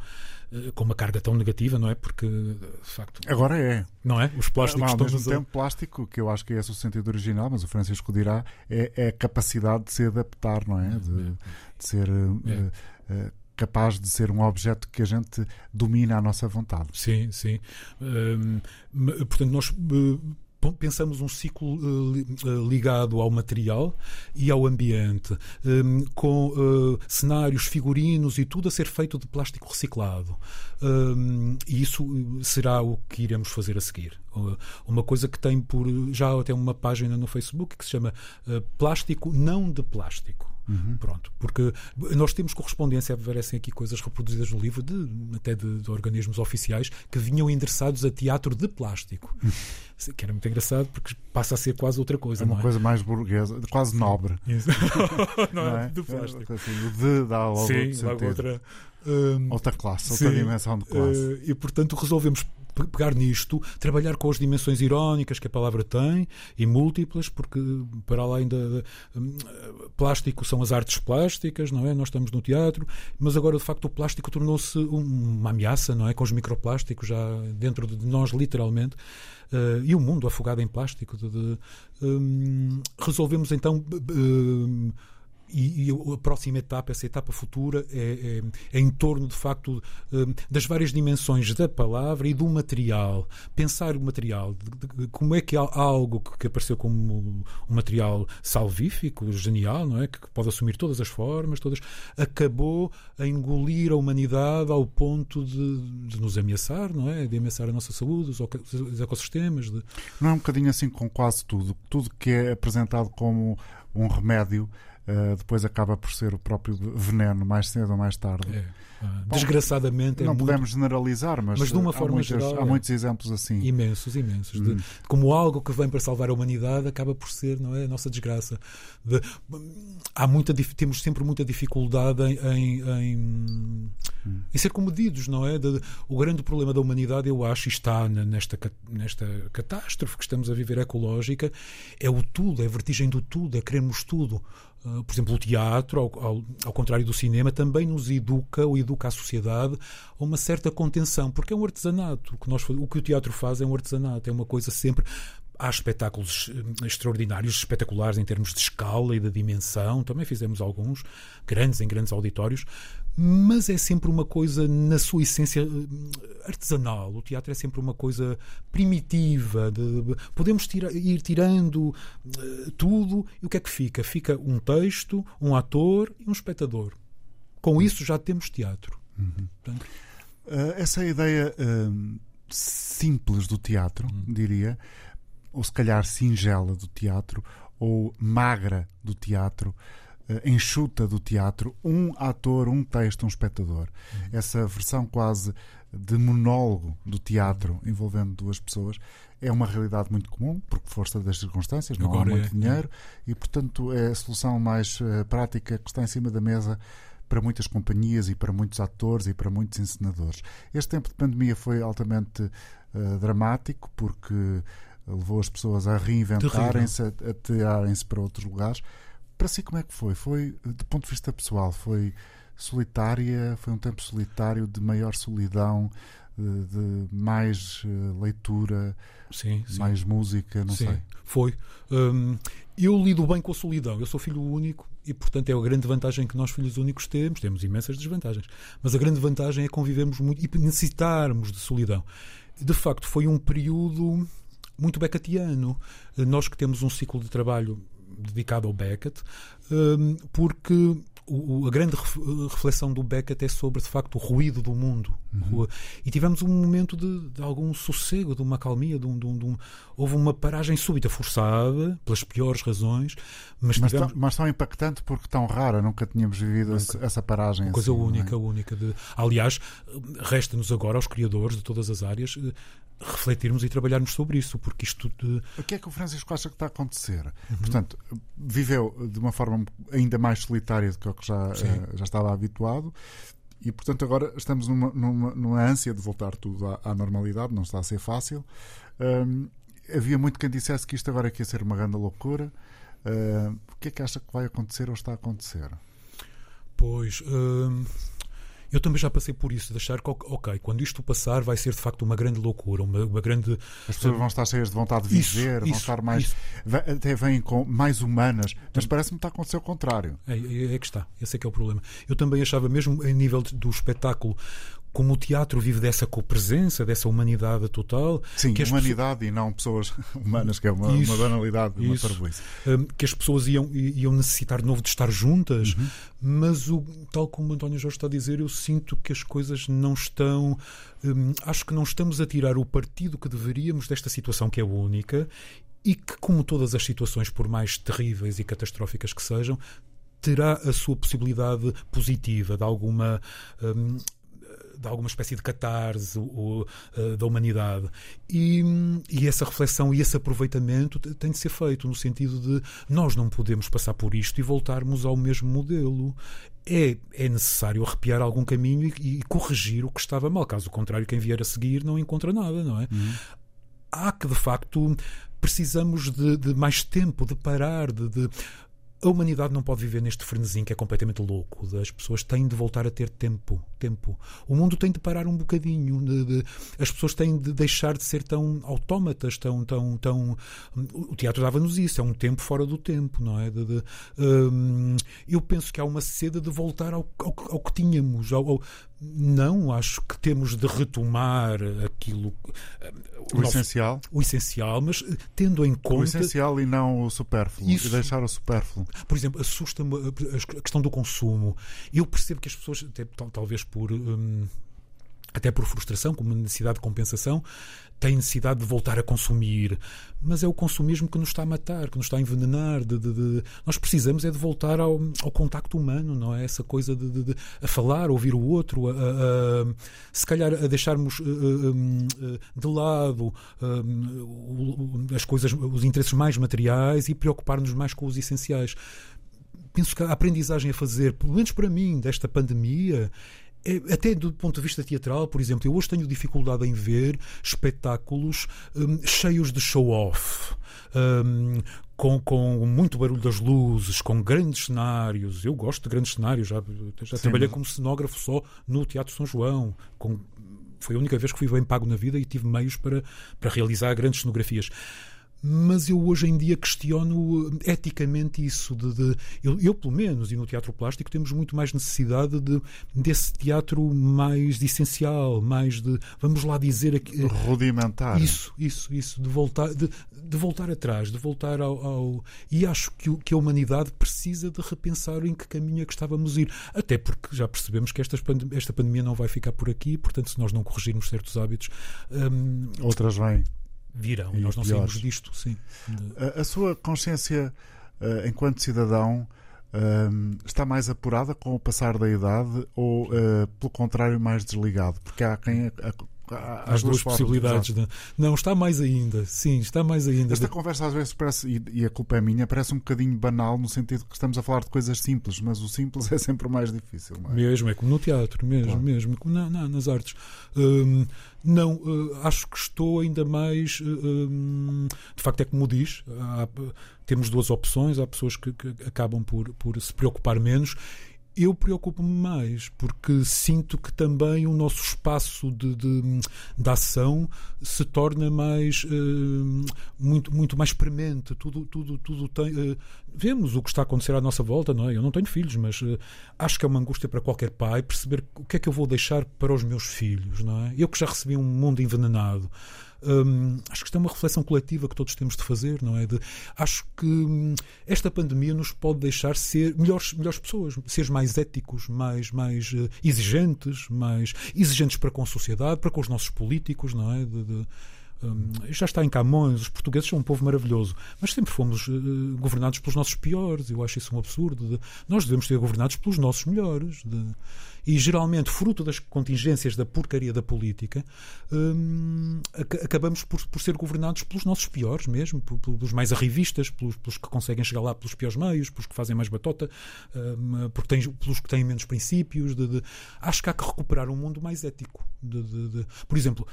uh, com uma carga tão negativa, não é? Porque, de facto. Agora é. Não é? Os plásticos estão. Ao mesmo tempo, a... plástico, que eu acho que é esse o sentido original, mas o Francisco dirá, é, é a capacidade de se adaptar, não é? De, de ser. Uh, capaz de ser um objeto que a gente domina à nossa vontade. Sim, sim. portanto, nós pensamos um ciclo uh, ligado ao material e ao ambiente, um, com uh, cenários, figurinos e tudo a ser feito de plástico reciclado. Um, e isso será o que iremos fazer a seguir. Uma coisa que tem por já até uma página no Facebook que se chama Plástico Não de Plástico. Uhum. Pronto, porque nós temos correspondência, aparecem aqui coisas reproduzidas no livro, de, até de, de organismos oficiais, que vinham endereçados a teatro de plástico. Uhum. Que era muito engraçado porque passa a ser quase outra coisa. É uma é? coisa mais burguesa, quase nobre. não, não, é? De plástico. Assim, de dá logo Sim, logo outra. Um, outra classe, outra sim, dimensão de classe. Uh, e portanto resolvemos pegar nisto, trabalhar com as dimensões irónicas que a palavra tem e múltiplas, porque para além da um, plástico são as artes plásticas, não é? Nós estamos no teatro, mas agora de facto o plástico tornou-se uma ameaça, não é? Com os microplásticos já dentro de nós, literalmente. Uh, e o mundo afogado em plástico. De, de, um, resolvemos então uh, e, e, a próxima etapa, essa etapa futura, é, é, é em torno, de facto, hum, das várias dimensões da palavra e do material. Pensar o material, de, de, como é que algo que apareceu como um material salvífico, genial, não é? que pode assumir todas as formas, todas, acabou a engolir a humanidade ao ponto de, de nos ameaçar, não é? De ameaçar a nossa saúde, os ecossistemas. Não é um bocadinho assim com quase tudo? Tudo que é apresentado como um remédio uh, depois acaba por ser o próprio veneno, mais cedo ou mais tarde. É. Ah, Bom, desgraçadamente é não muito... podemos generalizar, mas, mas de uma forma muitas, geral, há muitos exemplos assim. Imensos, imensos. Hum. De, como algo que vem para salvar a humanidade acaba por ser não é, a nossa desgraça. De, há muita, temos sempre muita dificuldade em, em, em, hum. em ser comedidos, não é? De, o grande problema da humanidade, eu acho, está nesta, nesta catástrofe que estamos a viver ecológica, é o tudo, é a vertigem do tudo, é queremos tudo. Uh, por exemplo, o teatro, ao, ao, ao, contrário do cinema, também nos educa ou educa a sociedade a uma certa contenção, porque é um artesanato. O que, nós, o que o teatro faz é um artesanato, é uma coisa sempre há espetáculos eh, extraordinários, espetaculares em termos de escala e de dimensão. Também fizemos alguns, grandes em grandes auditórios, mas é sempre uma coisa, na sua essência, eh, artesanal. O teatro é sempre uma coisa primitiva. De, podemos tira, ir tirando uh, tudo e o que é que fica? Fica um texto, um ator e um espectador. Com isso já temos teatro. Uhum. Portanto, uh, essa ideia uh, simples do teatro, uhum. diria, ou se calhar singela do teatro, ou magra do teatro, enxuta do teatro, um ator, um texto, um espectador. Uhum. Essa versão quase de monólogo do teatro envolvendo duas pessoas é uma realidade muito comum, por força das circunstâncias, não Agora há muito é, dinheiro é. e, portanto, é a solução mais uh, prática que está em cima da mesa para muitas companhias e para muitos atores e para muitos encenadores. Este tempo de pandemia foi altamente uh, dramático porque levou as pessoas a reinventarem-se, a tirarem-se para outros lugares. Para si, como é que foi? Foi, do ponto de vista pessoal, foi solitária? Foi um tempo solitário, de maior solidão, de, de mais uh, leitura, sim, sim. mais música? Não sim, sei. Foi. Hum, eu lido bem com a solidão. Eu sou filho único e, portanto, é a grande vantagem que nós, filhos únicos, temos. Temos imensas desvantagens. Mas a grande vantagem é convivermos muito e necessitarmos de solidão. De facto, foi um período muito Beckettiano. Nós que temos um ciclo de trabalho dedicado ao Beckett, hum, porque a grande reflexão do Beckett é sobre, de facto, o ruído do mundo. Uhum. E tivemos um momento de, de, algum sossego, de uma calmia, de um, de um, de um, houve uma paragem súbita, forçada, pelas piores razões. Mas, mas, tivemos... tão, mas tão impactante porque tão rara, nunca tínhamos vivido essa paragem. Uma coisa assim, única, é? única. De... Aliás, resta-nos agora, aos criadores de todas as áreas, refletirmos e trabalharmos sobre isso, porque isto de... O que é que o Francisco acha que está a acontecer? Uhum. Portanto, viveu de uma forma ainda mais solitária do que o que já, uh, já estava habituado e, portanto, agora estamos numa, numa, numa ânsia de voltar tudo à, à, normalidade, não está a ser fácil. Um, havia muito quem dissesse que isto agora ia ser uma grande loucura. Uh, o que é que acha que vai acontecer ou está a acontecer? Pois... Uh eu também já passei por isso, de achar que, ok, quando isto passar, vai ser de facto uma grande loucura, uma, uma grande. As pessoas vão estar cheias de vontade de viver, isso, vão estar mais. Isso. Até vêm com mais humanas, mas parece-me que está a acontecer o contrário. É, é, é, que está, esse é que é o problema. Eu também achava, mesmo em nível do espetáculo, como o teatro vive dessa copresença, dessa humanidade total. Sim, que humanidade pessoas... e não pessoas humanas, que é uma, isso, uma banalidade, uma parvoíce. Um, que as pessoas iam, iam necessitar de novo de estar juntas, uhum. mas o, tal como o António Jorge está a dizer, eu sinto que as coisas não estão. Um, acho que não estamos a tirar o partido que deveríamos desta situação que é única e que, como todas as situações, por mais terríveis e catastróficas que sejam, terá a sua possibilidade positiva de alguma. Um, de alguma espécie de catarse ou, uh, da humanidade. E, e, essa reflexão e esse aproveitamento tem de ser feito no sentido de nós não podemos passar por isto e voltarmos ao mesmo modelo. É, é necessário arrepiar algum caminho e, e corrigir o que estava mal. Caso contrário, quem vier a seguir não encontra nada, não é? Uhum. Há que, de facto, precisamos de, de, mais tempo, de parar, de, de, a humanidade não pode viver neste frenesim que é completamente louco. As pessoas têm de voltar a ter tempo. tempo. O mundo tem de parar um bocadinho. De, de, as pessoas têm de deixar de ser tão autómatas, tão. tão, tão o teatro dava-nos isso. É um tempo fora do tempo, não é? De, hum, eu penso que há uma sede de voltar ao, ao, ao que tínhamos. Ao, ao, não, acho que temos de retomar aquilo. O, o nosso, essencial. O essencial, mas eh, tendo em conta. O essencial e não o supérfluo. Isso, e deixar o supérfluo. Por exemplo, assusta-me a questão do consumo. Eu percebo que as pessoas, talvez por. Hum, até por frustração, como necessidade de compensação, têm necessidade de voltar a consumir. Mas é o consumismo que nos está a matar, que nos está a envenenar. De, de, de... Nós precisamos é de voltar ao, ao contacto humano, não é? Essa coisa de, a falar, ouvir o outro, a, a, a se calhar a deixarmos a, de lado as coisas, os interesses mais materiais e preocupar-nos mais com os essenciais penso que a aprendizagem a fazer, pelo menos para mim, desta pandemia, até do ponto de vista teatral, por exemplo, eu hoje tenho dificuldade em ver espetáculos um, cheios de show-off. Um, com, com muito barulho das luzes, com grandes cenários. Eu gosto de grandes cenários, já, já Sim, trabalhei mas... como cenógrafo só no Teatro São João. Com, foi a única vez que fui bem pago na vida e tive meios para, para realizar grandes cenografias mas eu hoje em dia questiono eticamente isso. De, de eu, eu, pelo menos, e no teatro plástico, temos muito mais necessidade de, desse teatro mais essencial, mais de, vamos lá dizer aqui. Rudimentar. Isso, isso, isso, de voltar, de, de voltar atrás, de voltar ao. ao e acho que, que a humanidade precisa de repensar em que caminho é que estávamos a ir. Até porque já percebemos que esta, esta pandemia não vai ficar por aqui, portanto, se nós não corrigirmos certos hábitos. Hum, Outras vêm virão. E nós não piores. saímos disto, sim. A, a sua consciência uh, enquanto cidadão uh, está mais apurada com o passar da idade ou, uh, pelo contrário, mais desligado? Porque há quem há as duas, possibilidades. De... Não, está mais ainda. Sim, está mais ainda. Esta de... conversa às vezes parece, e, a culpa é minha, parece um bocadinho banal no sentido que estamos a falar de coisas simples, mas o simples é sempre o mais difícil. Não é? Mesmo, é como no teatro, mesmo, claro. mesmo, como na, na, nas artes. Hum, não, uh, acho que estou ainda mais. Uh, de facto, é como diz, há, temos duas opções. Há pessoas que, que acabam por, por se preocupar menos eu preocupo-me mais porque sinto que também o nosso espaço de, de, de ação se torna mais uh, muito muito mais premente. Tudo tudo tudo tem uh, vemos o que está a acontecer à nossa volta não é? Eu não tenho filhos mas uh, acho que é uma angústia para qualquer pai perceber o que é que eu vou deixar para os meus filhos não é? Eu que já recebi um mundo envenenado Hum, acho que isto é uma reflexão coletiva que todos temos de fazer, não é? De, acho que hum, esta pandemia nos pode deixar ser melhores, melhores pessoas, ser mais éticos, mais, mais uh, exigentes, mais exigentes para com a sociedade, para com os nossos políticos, não é? De, de, um, já está em Camões, os portugueses são um povo maravilhoso, mas sempre fomos uh, governados pelos nossos piores. Eu acho isso um absurdo. De, nós devemos ser governados pelos nossos melhores. De, e geralmente, fruto das contingências da porcaria da política, um, acabamos por, por, ser governados pelos nossos piores mesmo, pelos mais arrivistas, pelos, pelos, que conseguem chegar lá pelos piores meios, pelos que fazem mais batota, um, porque pelos que têm menos princípios. De, de, acho que há que recuperar um mundo mais ético. De, por exemplo,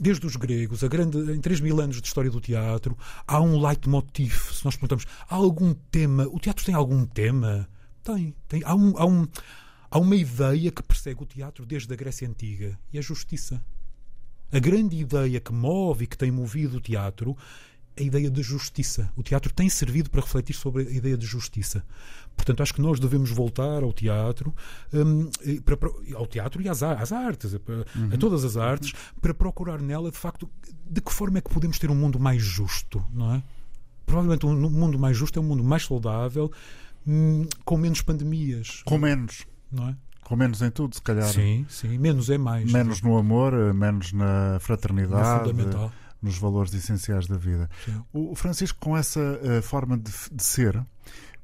desde os gregos, a grande, em 3 mil anos de história do teatro, há um leitmotiv. Se nós perguntamos, há algum tema? O teatro tem algum tema? Tem. tem há, um, há, um, há uma ideia que persegue o teatro desde a Grécia Antiga e a justiça. A grande ideia que move e que tem movido o teatro a ideia de justiça. O teatro tem servido para refletir sobre a ideia de justiça. Portanto, acho que nós devemos voltar ao teatro, um, para, ao teatro e às, às artes, a, uhum. a, todas as artes, para procurar nela, de facto, de que forma é que podemos ter um mundo mais justo, não é? Provavelmente um mundo mais justo é um mundo mais saudável, hum, com menos pandemias. Com menos. Não é? Com menos em tudo, se calhar. Sim, sim. Menos é mais. Menos no amor, menos na fraternidade. No nos valores essenciais da vida. Sim. O Francisco, com essa uh, forma de, de, ser,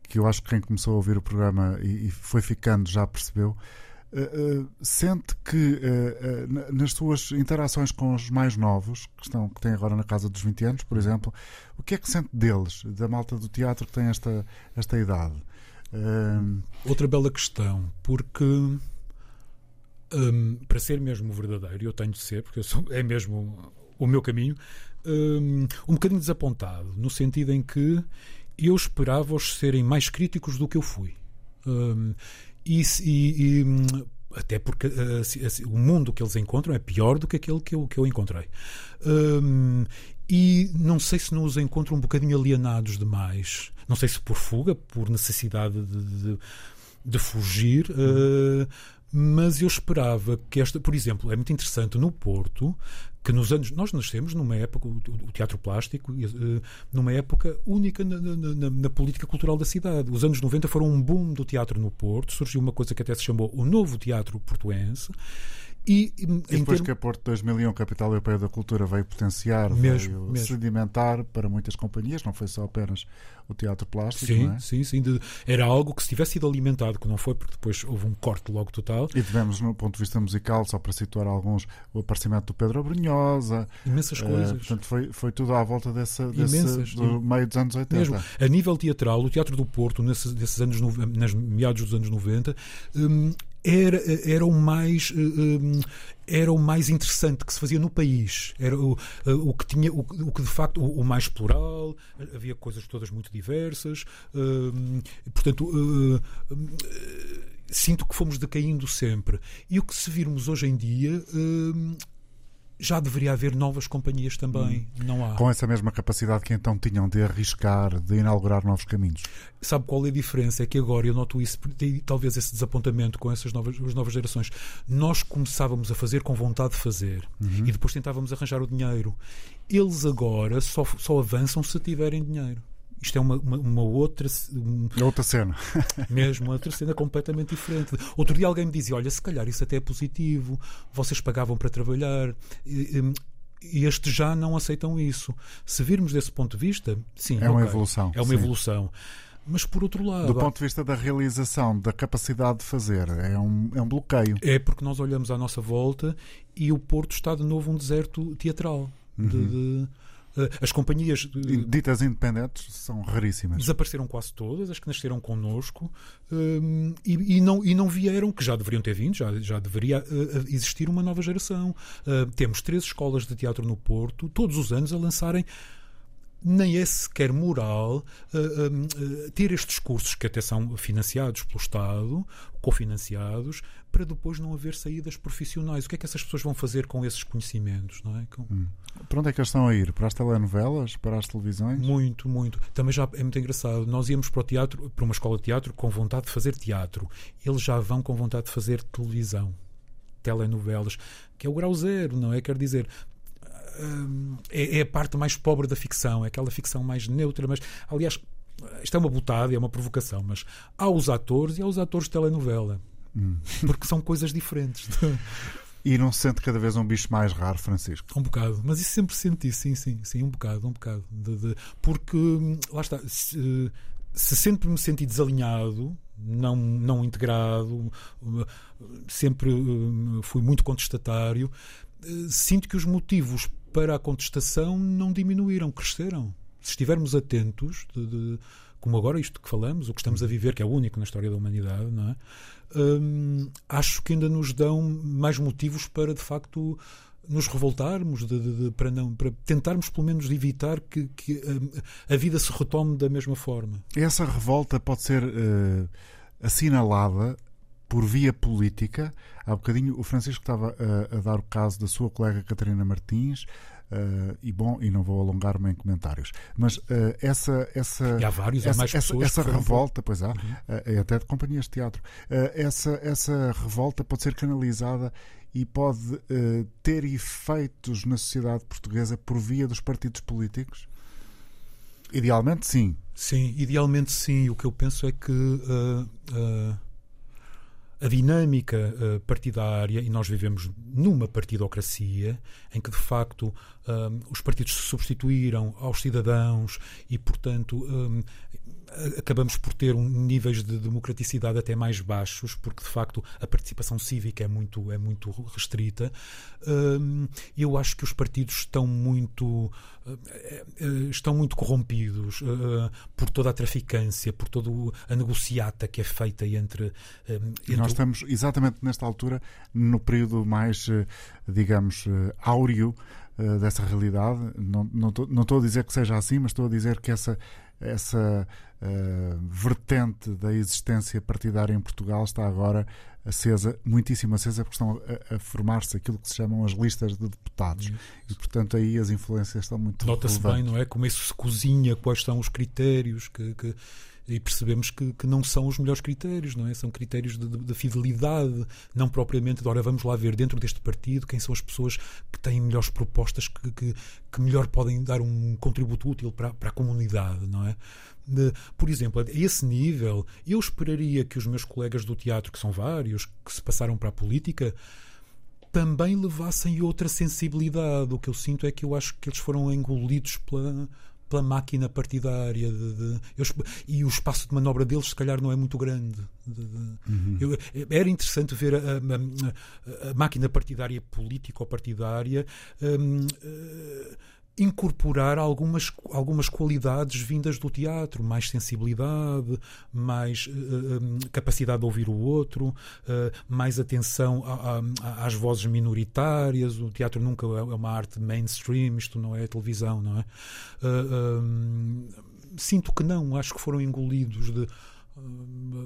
que eu acho que quem começou a ouvir o programa e, e foi ficando já percebeu, uh, uh, sente que nas suas interações com os mais novos, que, estão, que têm agora na casa dos 20 anos, por exemplo, o que é que sente deles, da malta do teatro que tem esta, esta idade? Outra bela questão, porque. Para ser mesmo verdadeiro, eu tenho de ser, porque sou, é mesmo o meu caminho, um, bocadinho desapontado, no sentido em que eu esperava-os serem mais críticos do que eu fui. E, e, e, até porque uh, o mundo que eles encontram é pior do que aquele que eu, que eu encontrei. Um, e não sei se nos encontram um bocadinho alienados demais. Não sei se por fuga, por necessidade de, de, de fugir. Uh, mas eu esperava que esta, por exemplo, é muito interessante no Porto que nos anos nós nascemos numa época o, teatro plástico uh, numa época única na, na, na, política cultural da cidade os anos 90 foram um boom do teatro no Porto surgiu uma coisa que até se chamou o novo teatro portuense e, e depois termo... que a Porto 2001, Capital Europeia da Cultura, veio potenciar, mesmo, veio mesmo. sedimentar para muitas companhias, não foi só apenas o teatro plástico, sim, é? Sim, sim. De, era algo que se tivesse sido alimentado, que não foi, porque depois houve um corte logo total. E tivemos, no ponto de vista musical, só para situar alguns, o aparecimento do Pedro Abrunhosa. Imensas uh, coisas. Portanto, foi, foi tudo à volta dessa, desse, do meio dos anos 80. Mesmo. A nível teatral, o Teatro do Porto, nesses, nesses anos, nas meados dos anos 90, um, era, era o mais eh, eh, era o mais interessante que se fazia no país. Era o, eh, o que tinha o, o que de facto o, o, mais plural havia coisas todas muito diversas portanto sinto que fomos decaindo sempre. E o que se virmos hoje em dia já deveria haver novas companhias também. Hum. Não há. Com essa mesma capacidade que então tinham de arriscar, de inaugurar novos caminhos. Sabe qual é a diferença? É que agora eu noto isso, talvez esse desapontamento com essas novas, as novas gerações. Nós começávamos a fazer com vontade de fazer uhum. e depois tentávamos arranjar o dinheiro. Eles agora só, só avançam se tiverem dinheiro. Isto é uma, uma, uma outra. Um, é outra cena. mesmo, outra cena completamente diferente. Outro dia alguém me dizia: Olha, se calhar isso até é positivo, vocês pagavam para trabalhar. E, e estes já não aceitam isso. Se virmos desse ponto de vista, sim. É uma okay, evolução. É uma sim. evolução. Mas por outro lado. Do ponto de vista da realização, da capacidade de fazer, é um, é um bloqueio. É porque nós olhamos à nossa volta e o Porto está de novo um deserto teatral. Uhum. De, de, as companhias ditas independentes são raríssimas. Desapareceram quase todas, as que nasceram connosco um, e, e, não, e não vieram, que já deveriam ter vindo, já, já deveria existir uma nova geração. Temos três escolas de teatro no Porto, todos os anos a lançarem nem é sequer moral uh, uh, ter estes cursos que até são financiados pelo Estado, cofinanciados, para depois não haver saídas profissionais. O que é que essas pessoas vão fazer com esses conhecimentos? Não é? Com... Hum. Para onde é que eles estão a ir? Para as telenovelas? Para as televisões? Muito, muito. Também já é muito engraçado. Nós íamos para o teatro, para uma escola de teatro, com vontade de fazer teatro. Eles já vão com vontade de fazer televisão telenovelas, que é o grau zero, não é? Quer dizer, é, é, a parte mais pobre da ficção, é aquela ficção mais neutra, mas aliás, isto é uma botada, é uma provocação, mas há os atores e há os atores de telenovela. Hum. Porque são coisas diferentes. E não se sente cada vez um bicho mais raro, Francisco? Um bocado, mas isso sempre senti, sim, sim, sim, um bocado, um bocado. De, de, porque, lá está, se, se sempre me senti desalinhado, não, não integrado, sempre eh, fui muito contestatário, eh, sinto que os motivos para a contestação não diminuíram, cresceram. Se estivermos atentos, de, de, como agora isto que falamos, o que estamos a viver, que é único na história da humanidade, não é? Hum, acho que ainda nos dão mais motivos para, de facto, nos revoltarmos, de, de, para, não, para tentarmos pelo menos evitar que, que a, a, vida se retome da mesma forma. Essa revolta pode ser uh, assinalada por via política. Há bocadinho o Francisco estava a, a dar o caso da sua colega Catarina Martins. Uh, e bom, e não vou alongar-me em comentários, mas uh, essa essa e há vários, essa, há mais essa, essa revolta, pois há, uhum. uh, até de companhias de teatro, essa essa revolta pode ser canalizada e pode ter efeitos na sociedade portuguesa por via dos partidos políticos. Idealmente, sim. Sim, idealmente sim. O que eu penso é que a dinâmica uh, partidária, e nós vivemos numa partidocracia, em que de facto um, os partidos se substituíram aos cidadãos e, portanto, um, acabamos por ter um, níveis de democraticidade até mais baixos, porque de facto a participação cívica é muito, é muito restrita. Um, eu acho que os partidos estão muito eh, eh, estão muito corrompidos uh, por toda a traficância, por toda a negociata que é feita entre. entre... E nós estamos exatamente nesta altura, no período mais, digamos, áureo dessa realidade. Não, não, não estou a dizer que seja assim, mas estou a dizer que essa, essa uh, vertente da existência partidária em Portugal está agora acesa, muitíssimo acesa, porque estão a, a formar-se aquilo que se chamam as listas de deputados. Uhum. E, portanto, aí as influências estão muito Nota-se bem, não é? Como isso se cozinha, quais são os critérios que, que e percebemos que, que, não são os melhores critérios, não é? São critérios de, de, de, fidelidade, não propriamente de, ora, vamos lá ver dentro deste partido quem são as pessoas que têm melhores propostas, que, que, que melhor podem dar um contributo útil para, para a comunidade, não é? De, por exemplo, a esse nível, eu esperaria que os meus colegas do teatro, que são vários, que se passaram para a política, também levassem outra sensibilidade. O que eu sinto é que eu acho que eles foram engolidos pela, pela máquina partidária de, de, eu, e o espaço de manobra deles se calhar não é muito grande de, uhum. eu, era interessante ver a, a, a, a máquina partidária político-partidária um, uh, eh, incorporar algumas, algumas qualidades vindas do teatro, mais sensibilidade, mais uh, capacidade de ouvir o outro, uh, mais atenção a, a, às vozes minoritárias. O teatro nunca é uma arte mainstream, isto não é televisão, não é? Uh, um, sinto que não, acho que foram engolidos de.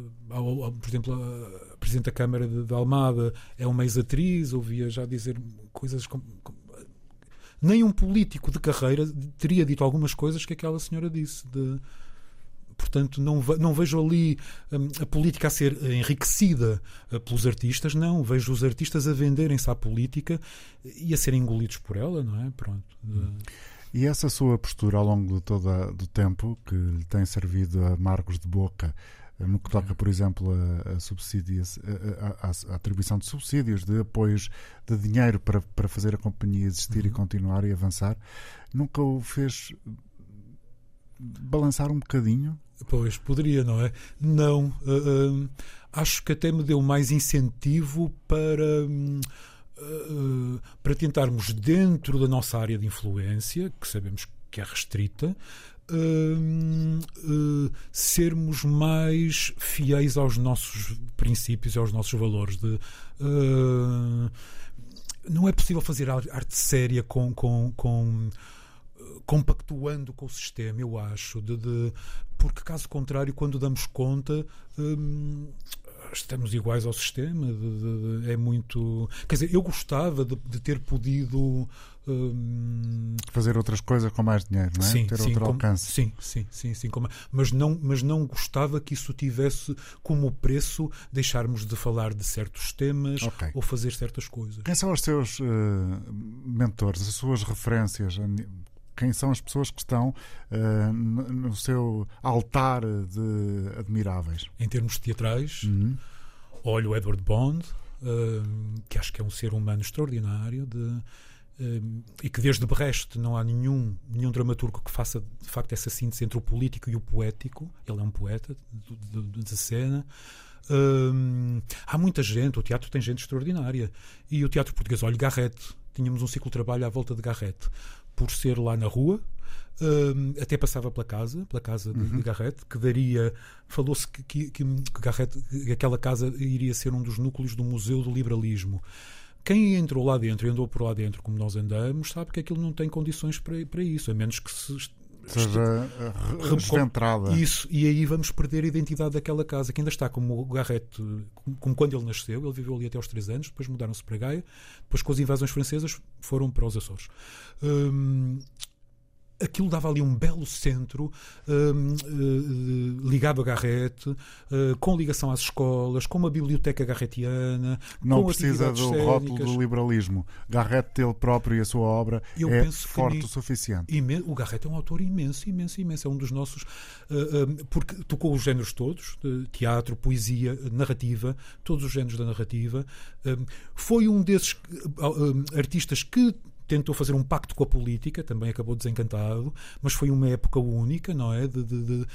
por exemplo, a Presidente da Câmara de, Almada é uma ex-atriz, ouvia já dizer coisas como nem um político de carreira teria dito algumas coisas que aquela senhora disse. De, portanto, não, não vejo ali um, a política a ser enriquecida uh, pelos artistas, não. Vejo os artistas a venderem-se à política e a serem engolidos por ela, não é? Pronto. Hum. E essa sua postura ao longo de todo o tempo, que lhe tem servido a Marcos de Boca, no que toca, por exemplo, a, a subsídios, a, a, a, atribuição de subsídios, de apoios de dinheiro para, para fazer a companhia existir uhum. e continuar e avançar, nunca o fez balançar um bocadinho? Pois, poderia, não é? Não. Uh, uh, acho que até me deu mais incentivo para. Uh, para tentarmos, dentro da nossa área de influência, que sabemos que é restrita, sermos mais fiéis aos nossos princípios e aos nossos valores. De, não é possível fazer arte séria com, com, com compactuando com o sistema, eu acho, de, de, porque caso contrário, quando damos conta, hum, estamos iguais ao sistema. De, de, é muito. Quer dizer, eu gostava de, de ter podido. Hum... Fazer outras coisas com mais dinheiro, não é? Sim, ter sim, outro com, alcance. Sim, sim, sim, sim com, mas, não, mas não gostava que isso tivesse como preço deixarmos de falar de certos temas okay. ou fazer certas coisas. Quem são os seus uh, mentores, as suas referências quem são as pessoas que estão uh, no seu altar de admiráveis. Em termos teatrais, uhum. olho Edward Bond, uh, que acho que é um ser humano extraordinário, de, uh, e que desde Brecht não há nenhum, nenhum dramaturgo que faça de facto essa síntese entre o político e o poético. Ele é um poeta de cena. há muita gente, o teatro tem gente extraordinária. E o teatro português, olha, Garrett, tínhamos um ciclo de trabalho à volta de Garrett por ser lá na rua. Uh, até passava pela casa, pela casa de, uhum. de Garrett, que daria. Falou-se que, que, que, Garrett, que aquela casa iria ser um dos núcleos do Museu do Liberalismo. Quem entrou lá dentro e andou por lá dentro, como nós andamos, sabe que aquilo não tem condições para, para isso, a menos que se seja recentrada. Isso, e aí vamos perder a identidade daquela casa, que ainda está como o Garrett, como quando ele nasceu, ele viveu ali até aos 3 anos, depois mudaram-se para Gaia, depois com as invasões francesas foram para os Açores. Hum, aquilo dava ali um belo centro um, uh, ligado a Garrett, uh, com ligação às escolas, com uma biblioteca garretiana. Não precisa do rótulo do liberalismo. Garrett, ele próprio e a sua obra, Eu é forte o suficiente. O Garrett é um autor imenso, imenso, imenso. É um dos nossos. Uh, porque tocou os géneros todos: teatro, poesia, narrativa, todos os géneros da narrativa. foi um desses artistas que tentou fazer um pacto com a política, também acabou desencantado, mas foi uma época única, não é? De, de, de,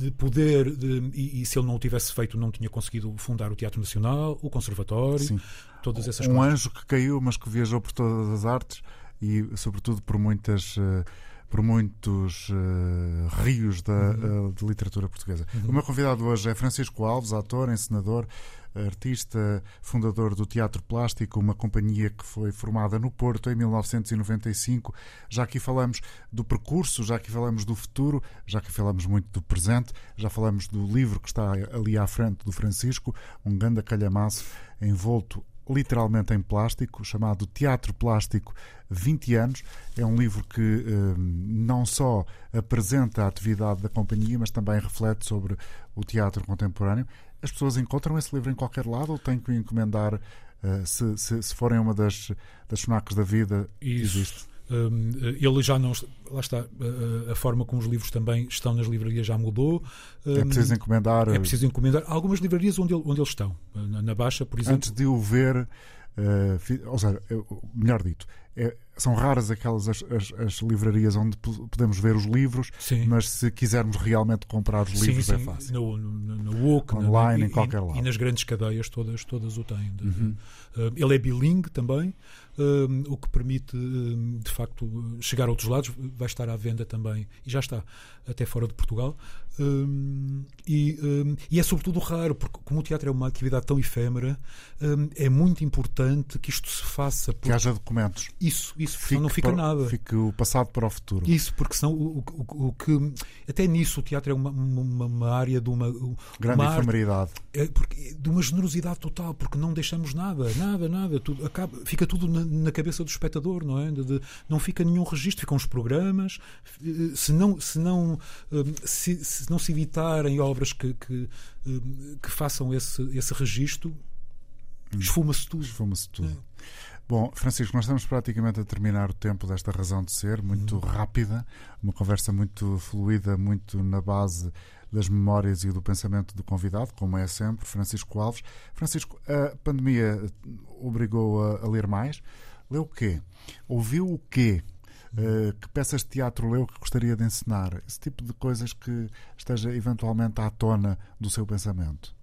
de poder, e, e, se ele não o tivesse feito, não tinha conseguido fundar o Teatro Nacional, o Conservatório, Sim. todas essas um coisas. Um anjo que caiu, mas que viajou por todas as artes e, sobretudo, por muitas. Uh, por muitos uh, rios da uhum. uh, literatura portuguesa. Uhum. O meu convidado hoje é Francisco Alves, ator, encenador, artista, fundador do Teatro Plástico, uma companhia que foi formada no Porto em 1995. Já aqui falamos do percurso, já aqui falamos do futuro, já aqui falamos muito do presente, já falamos do livro que está ali à frente do Francisco, um grande calhamaço envolto literalmente em plástico, chamado Teatro Plástico 20 anos. É um livro que eh, não só apresenta a atividade da companhia, mas também reflete sobre o teatro contemporâneo. As pessoas encontram esse livro em qualquer lado ou têm que o encomendar uh, se, se, se, forem uma das, das FNACs da vida Isso. existe? Um, ele já não. Lá está. A, forma como os livros também estão nas livrarias já mudou. Um, é preciso encomendar. É preciso encomendar. Algumas livrarias onde, onde eles estão. Na, na Baixa, por exemplo. Antes de o ver. Uh, ou seja, melhor dito, é, são raras aquelas as, as, as, livrarias onde podemos ver os livros, sim. mas se quisermos realmente comprar os sim, livros é sim. é fácil. No, no, no WOC, online, na, em qualquer lado. E nas grandes cadeias todas, todas o têm. Uhum. Uh, ele é bilingue também, uh, o que permite, uh, de facto, chegar a outros lados. Vai estar à venda também, e já está, até fora de Portugal. E, e, é sobretudo raro, porque como o teatro é uma atividade tão efêmera, é muito importante que isto se faça. Porque... Que haja documentos. Isso, isso, fique não fica para, nada. Fique o passado para o futuro. Isso, porque senão o, o, o que. Até nisso o teatro é uma, uma, uma área de uma. Grande uma efemeridade. é porque, de uma generosidade total, porque não deixamos nada, nada, nada. Tudo, acaba, fica tudo na, na cabeça do espectador, não é? De, de, não fica nenhum registro, ficam os programas. Eh, se não se, não, eh, se, se não se evitarem obras que, que, eh, que façam esse, esse registro, hum. esfuma-se tudo. Esfuma-se tudo. É. Bom, Francisco, nós estamos praticamente a terminar o tempo desta razão de ser, muito uhum. rápida, uma conversa muito fluida, muito na base das memórias e do pensamento do convidado, como é sempre, Francisco Alves. Francisco, a pandemia obrigou a, a ler mais. Leu o quê? Ouviu o quê? Uh, que peças de teatro leu que gostaria de ensinar? Esse tipo de coisas que esteja eventualmente à tona do seu pensamento.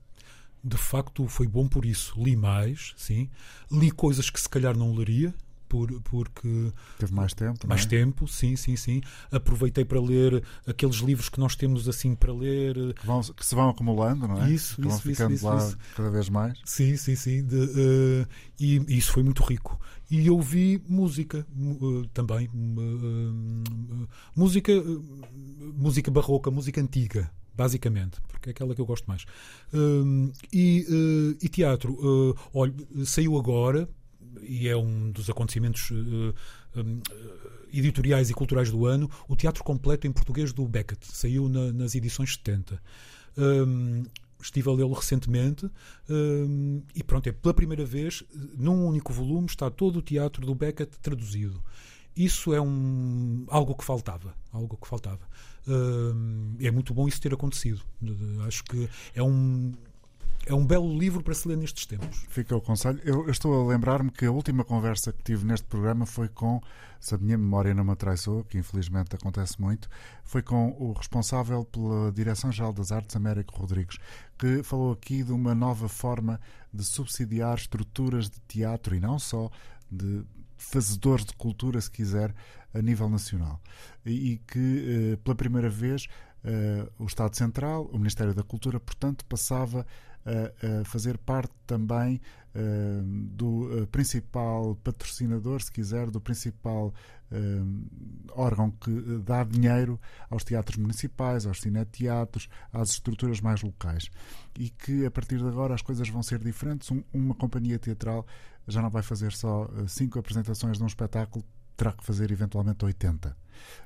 De facto, foi bom por isso. Li mais, sim. Li coisas que se calhar não leria, por, porque teve mais tempo mais é? tempo sim sim sim aproveitei para ler aqueles livros que nós temos assim para ler que, vão, que se vão acumulando não é isso que vão isso, ficando isso, lá isso. cada vez mais sim sim sim de, uh, e, e, isso foi muito rico e eu vi música uh, também uh, música música barroca música antiga basicamente, porque é aquela que eu gosto mais. e, e, teatro, olha, saiu agora, e é um dos acontecimentos uh, um, editoriais e culturais do ano, o Teatro Completo em Português do Beckett. Saiu na, nas edições 70. Um, estive a lê-lo recentemente um, e pronto, é pela primeira vez, num único volume, está todo o teatro do Beckett traduzido. Isso é um, algo que faltava. Algo que faltava. É muito bom isso ter acontecido. Acho que é um é um belo livro para se ler nestes tempos. Fica o conselho. Eu, eu estou a lembrar-me que a última conversa que tive neste programa foi com, se a minha memória não me atraiçoou, que infelizmente acontece muito, foi com o responsável pela Direção-Geral das Artes, Américo Rodrigues, que falou aqui de uma nova forma de subsidiar estruturas de teatro e não só de fazedores de cultura, se quiser, a nível nacional. E, que, eh, pela primeira vez, eh, o Estado Central, o Ministério da Cultura, portanto, passava a, fazer parte também uh, do principal patrocinador, se quiser, do principal órgão que dá dinheiro aos teatros municipais, aos cineteatros, às estruturas mais locais. E que a partir de agora as coisas vão ser diferentes. Um, uma companhia teatral já não vai fazer só cinco apresentações de um espetáculo, terá que fazer eventualmente 80.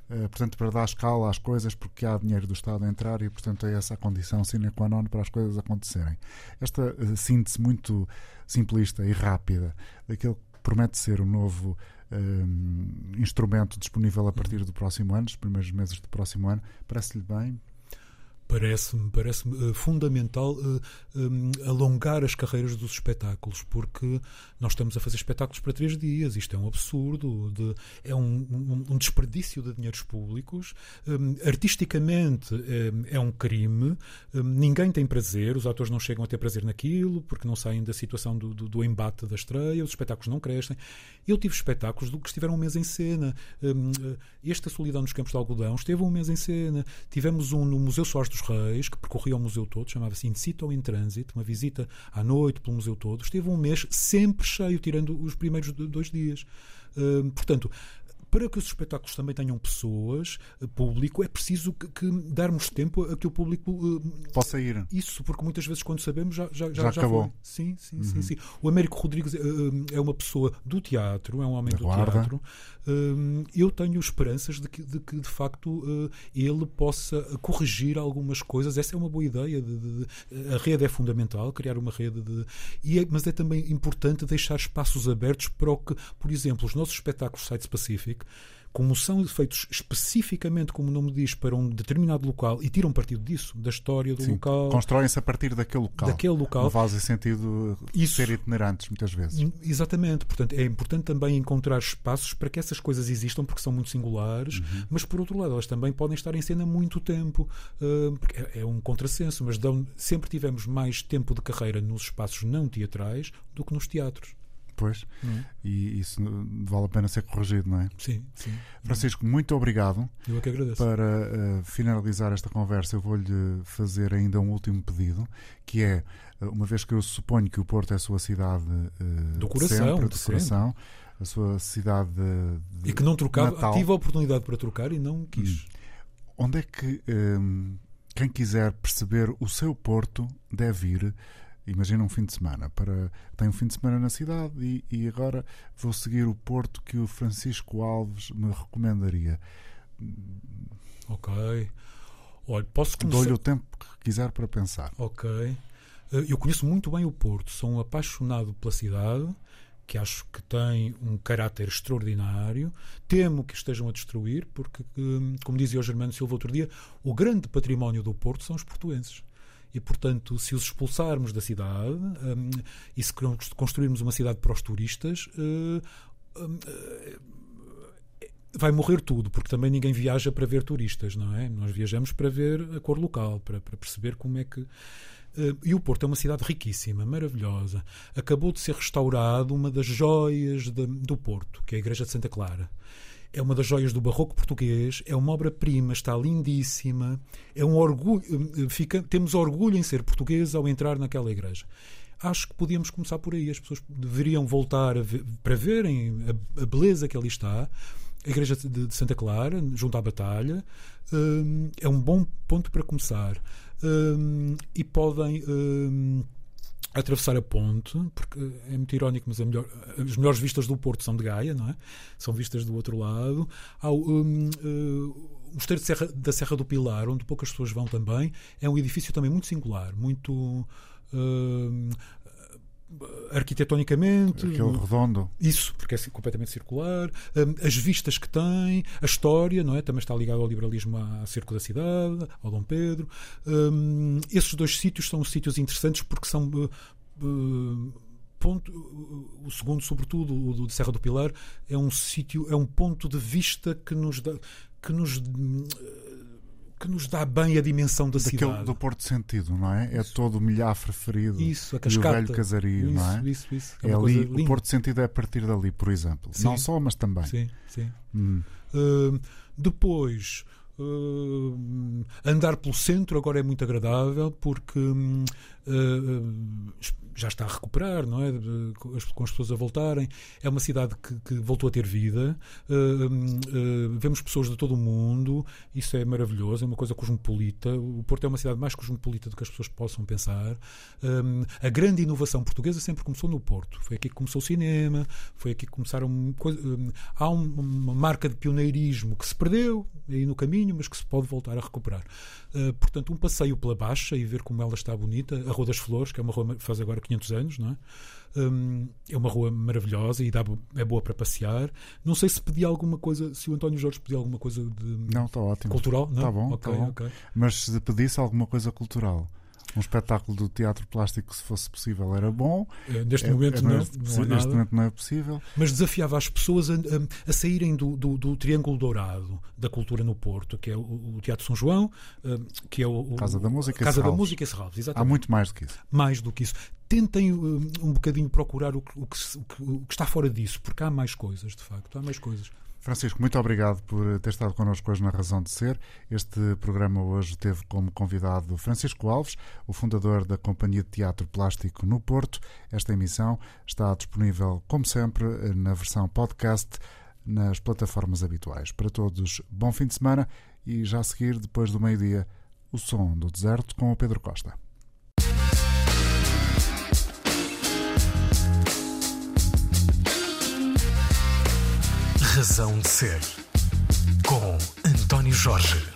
Uh, portanto, para dar escala às coisas, porque há dinheiro do Estado a entrar e, portanto, é essa a condição sine qua non para as coisas acontecerem. Esta uh, síntese muito simplista e rápida daquele que promete ser o novo uh, instrumento disponível a partir do próximo ano, os primeiros meses do próximo ano, parece-lhe bem? Parece-me parece uh, fundamental uh, eh, um, alongar as carreiras dos espetáculos, porque nós estamos a fazer espetáculos para três dias. Isto é um absurdo, de, é um, um, um, desperdício de dinheiros públicos. Artisticamente é um crime, ninguém tem prazer, os atores não chegam a ter prazer naquilo, porque não saem da situação do, do, do embate da estreia, os espetáculos não crescem. Eu tive espetáculos que estiveram um mês em cena. Eh, este, A Solidão nos Campos de Algodão, esteve um mês em cena. Tivemos um no Museu Soares dos Reis, que percorria o museu todo, chamava-se In Situ ou In Transit, uma visita à noite pelo museu todo. Esteve um mês sempre cheio, tirando os primeiros dois dias. Uh, portanto, para que os espetáculos também tenham pessoas, eh, público, é preciso que, que darmos tempo a que o público uh, possa ir. Isso, porque muitas vezes quando sabemos já, já, já, já acabou. Foi. Sim, sim, uhum. sim, sim. O Américo Rodrigues uh, é uma pessoa do teatro, é um homem da do guarda. teatro. Uh, eu tenho esperanças de que, de, que, de facto ele possa corrigir algumas coisas. Essa é uma boa ideia. De, de, a rede é fundamental, criar uma rede de. É, mas é também importante deixar espaços abertos para o que, por exemplo, os nossos espetáculos Site Pacific como são feitos especificamente, como o nome diz, para um determinado local e tiram partido disso, da história do Sim, local. Constroem-se a partir daquele local. Daquele local. Não fazem sentido Isso. ser itinerantes, muitas vezes. Exatamente. Portanto, é importante também encontrar espaços para que essas coisas existam, porque são muito singulares, uhum. mas por outro lado, elas também podem estar em cena muito tempo. Uh, é, é, um contrassenso, mas dão, sempre tivemos mais tempo de carreira nos espaços não teatrais do que nos teatros. Pois, uhum. e isso vale a pena ser corrigido, não é? Sim, sim. Francisco, muito obrigado. Eu é que agradeço. Para uh, finalizar esta conversa, eu vou-lhe fazer ainda um último pedido, que é, uh, uma vez que eu suponho que o Porto é a sua cidade uh, do coração, sempre, do coração, a sua cidade de, E que não trocava, Natal. tive a oportunidade para trocar e não quis. Hum. Onde é que um, quem quiser perceber o seu Porto deve ir? Imagina um fim de semana. Para, tenho um fim de semana na cidade e, e agora vou seguir o Porto que o Francisco Alves me recomendaria. Ok. Olha, posso começar... Dou-lhe o tempo que quiser para pensar. Ok. Eh, eu conheço muito bem o Porto, sou um apaixonado pela cidade, que acho que tem um caráter extraordinário. Temo que estejam a destruir, porque, hum, como dizia o Germano Silva outro dia, o grande património do Porto são os portuenses. E, portanto, se os expulsarmos da cidade um, e se construirmos uma cidade para os turistas, uh, um, vai morrer tudo, porque também ninguém viaja para ver turistas, não é? Nós viajamos para ver a cor local, para, para perceber como é que. E o Porto é uma cidade riquíssima, maravilhosa. Acabou de ser restaurado uma das joias de, do Porto, que é a Igreja de Santa Clara. É uma das joias do barroco português, é uma obra-prima, está lindíssima. É um orgulho, fica, temos orgulho em ser portugueses ao entrar naquela igreja acho que podíamos começar por aí. As pessoas deveriam voltar ver, para verem a, a, beleza que ali está. A Igreja de, de Santa Clara, junto à Batalha, um, é um bom ponto para começar. Um, e podem. Um, atravessar a ponte, porque é muito irónico, mas melhor, as melhores vistas do Porto são de Gaia, não é? São vistas do outro lado. Há um, uh, o Mosteiro Serra, da Serra do Pilar, onde poucas pessoas vão também, é um edifício também muito singular, muito uh, arquitetonicamente. Aquele redondo. Isso, porque é completamente circular. Uh, as vistas que tem, a história, não é? Também está ligado ao liberalismo à cerco da cidade, ao Dom Pedro. Um, esses dois sítios são sítios interessantes porque são. Uh, ponto, o segundo, sobretudo, o do Serra do Pilar, é um sítio, é um ponto de vista que nos dá, que nos que nos dá bem a dimensão da Daquele, cidade. Do Porto Sentido, não é? é isso. Todo o milhafre ferido isso, a cascata. e o velho casario, isso, não é? Isso, isso. É, é ali, o Porto Sentido é a partir dali, por exemplo. Sim. Não só, mas também. Sim, sim. Hum. Uh, depois, uh, andar pelo centro agora é muito agradável porque uh, já está a recuperar, não é? Com as pessoas a voltarem. É uma cidade que, que voltou a ter vida. Uh, uh, vemos pessoas de todo o mundo. Isso é maravilhoso. É uma coisa cosmopolita. O Porto é uma cidade mais cosmopolita do que as pessoas possam pensar. Um, a grande inovação portuguesa sempre começou no Porto. Foi aqui que começou o cinema. Foi aqui que começaram. Um, há uma marca de pioneirismo que se perdeu aí no caminho, mas que se pode voltar a recuperar. Uh, portanto, um passeio pela Baixa e ver como ela está bonita. A Rua das Flores, que é uma rua faz agora 500 anos, não é? Um, é uma rua maravilhosa e dá, é boa para passear. Não sei se pedi alguma coisa, se o António Jorge pediu alguma coisa de não, está ótimo. cultural. Não, está bom, okay, tá bom. Okay. Mas se pedisse alguma coisa cultural, um espetáculo do teatro plástico, se fosse possível, era bom. É, neste é, momento é, não, não, é, não neste momento não é possível. Mas desafiava as pessoas a, a, saírem do, do, do, Triângulo Dourado da cultura no Porto, que é o, o Teatro São João, que é o, Casa da Música Casa da Música e Serralves. Exatamente. Há muito mais do que isso. Mais do que isso. Tentem um, um bocadinho procurar o que, o, que, o que está fora disso, porque há mais coisas, de facto. Há mais coisas. Francisco, muito obrigado por ter estado connosco hoje na Razão de Ser. Este programa hoje teve como convidado Francisco Alves, o fundador da Companhia de Teatro Plástico no Porto. Esta emissão está disponível, como sempre, na versão podcast nas plataformas habituais. Para todos, bom fim de semana e já a seguir, depois do meio-dia, o som do deserto com o Pedro Costa. Razão de Ser, com António Jorge.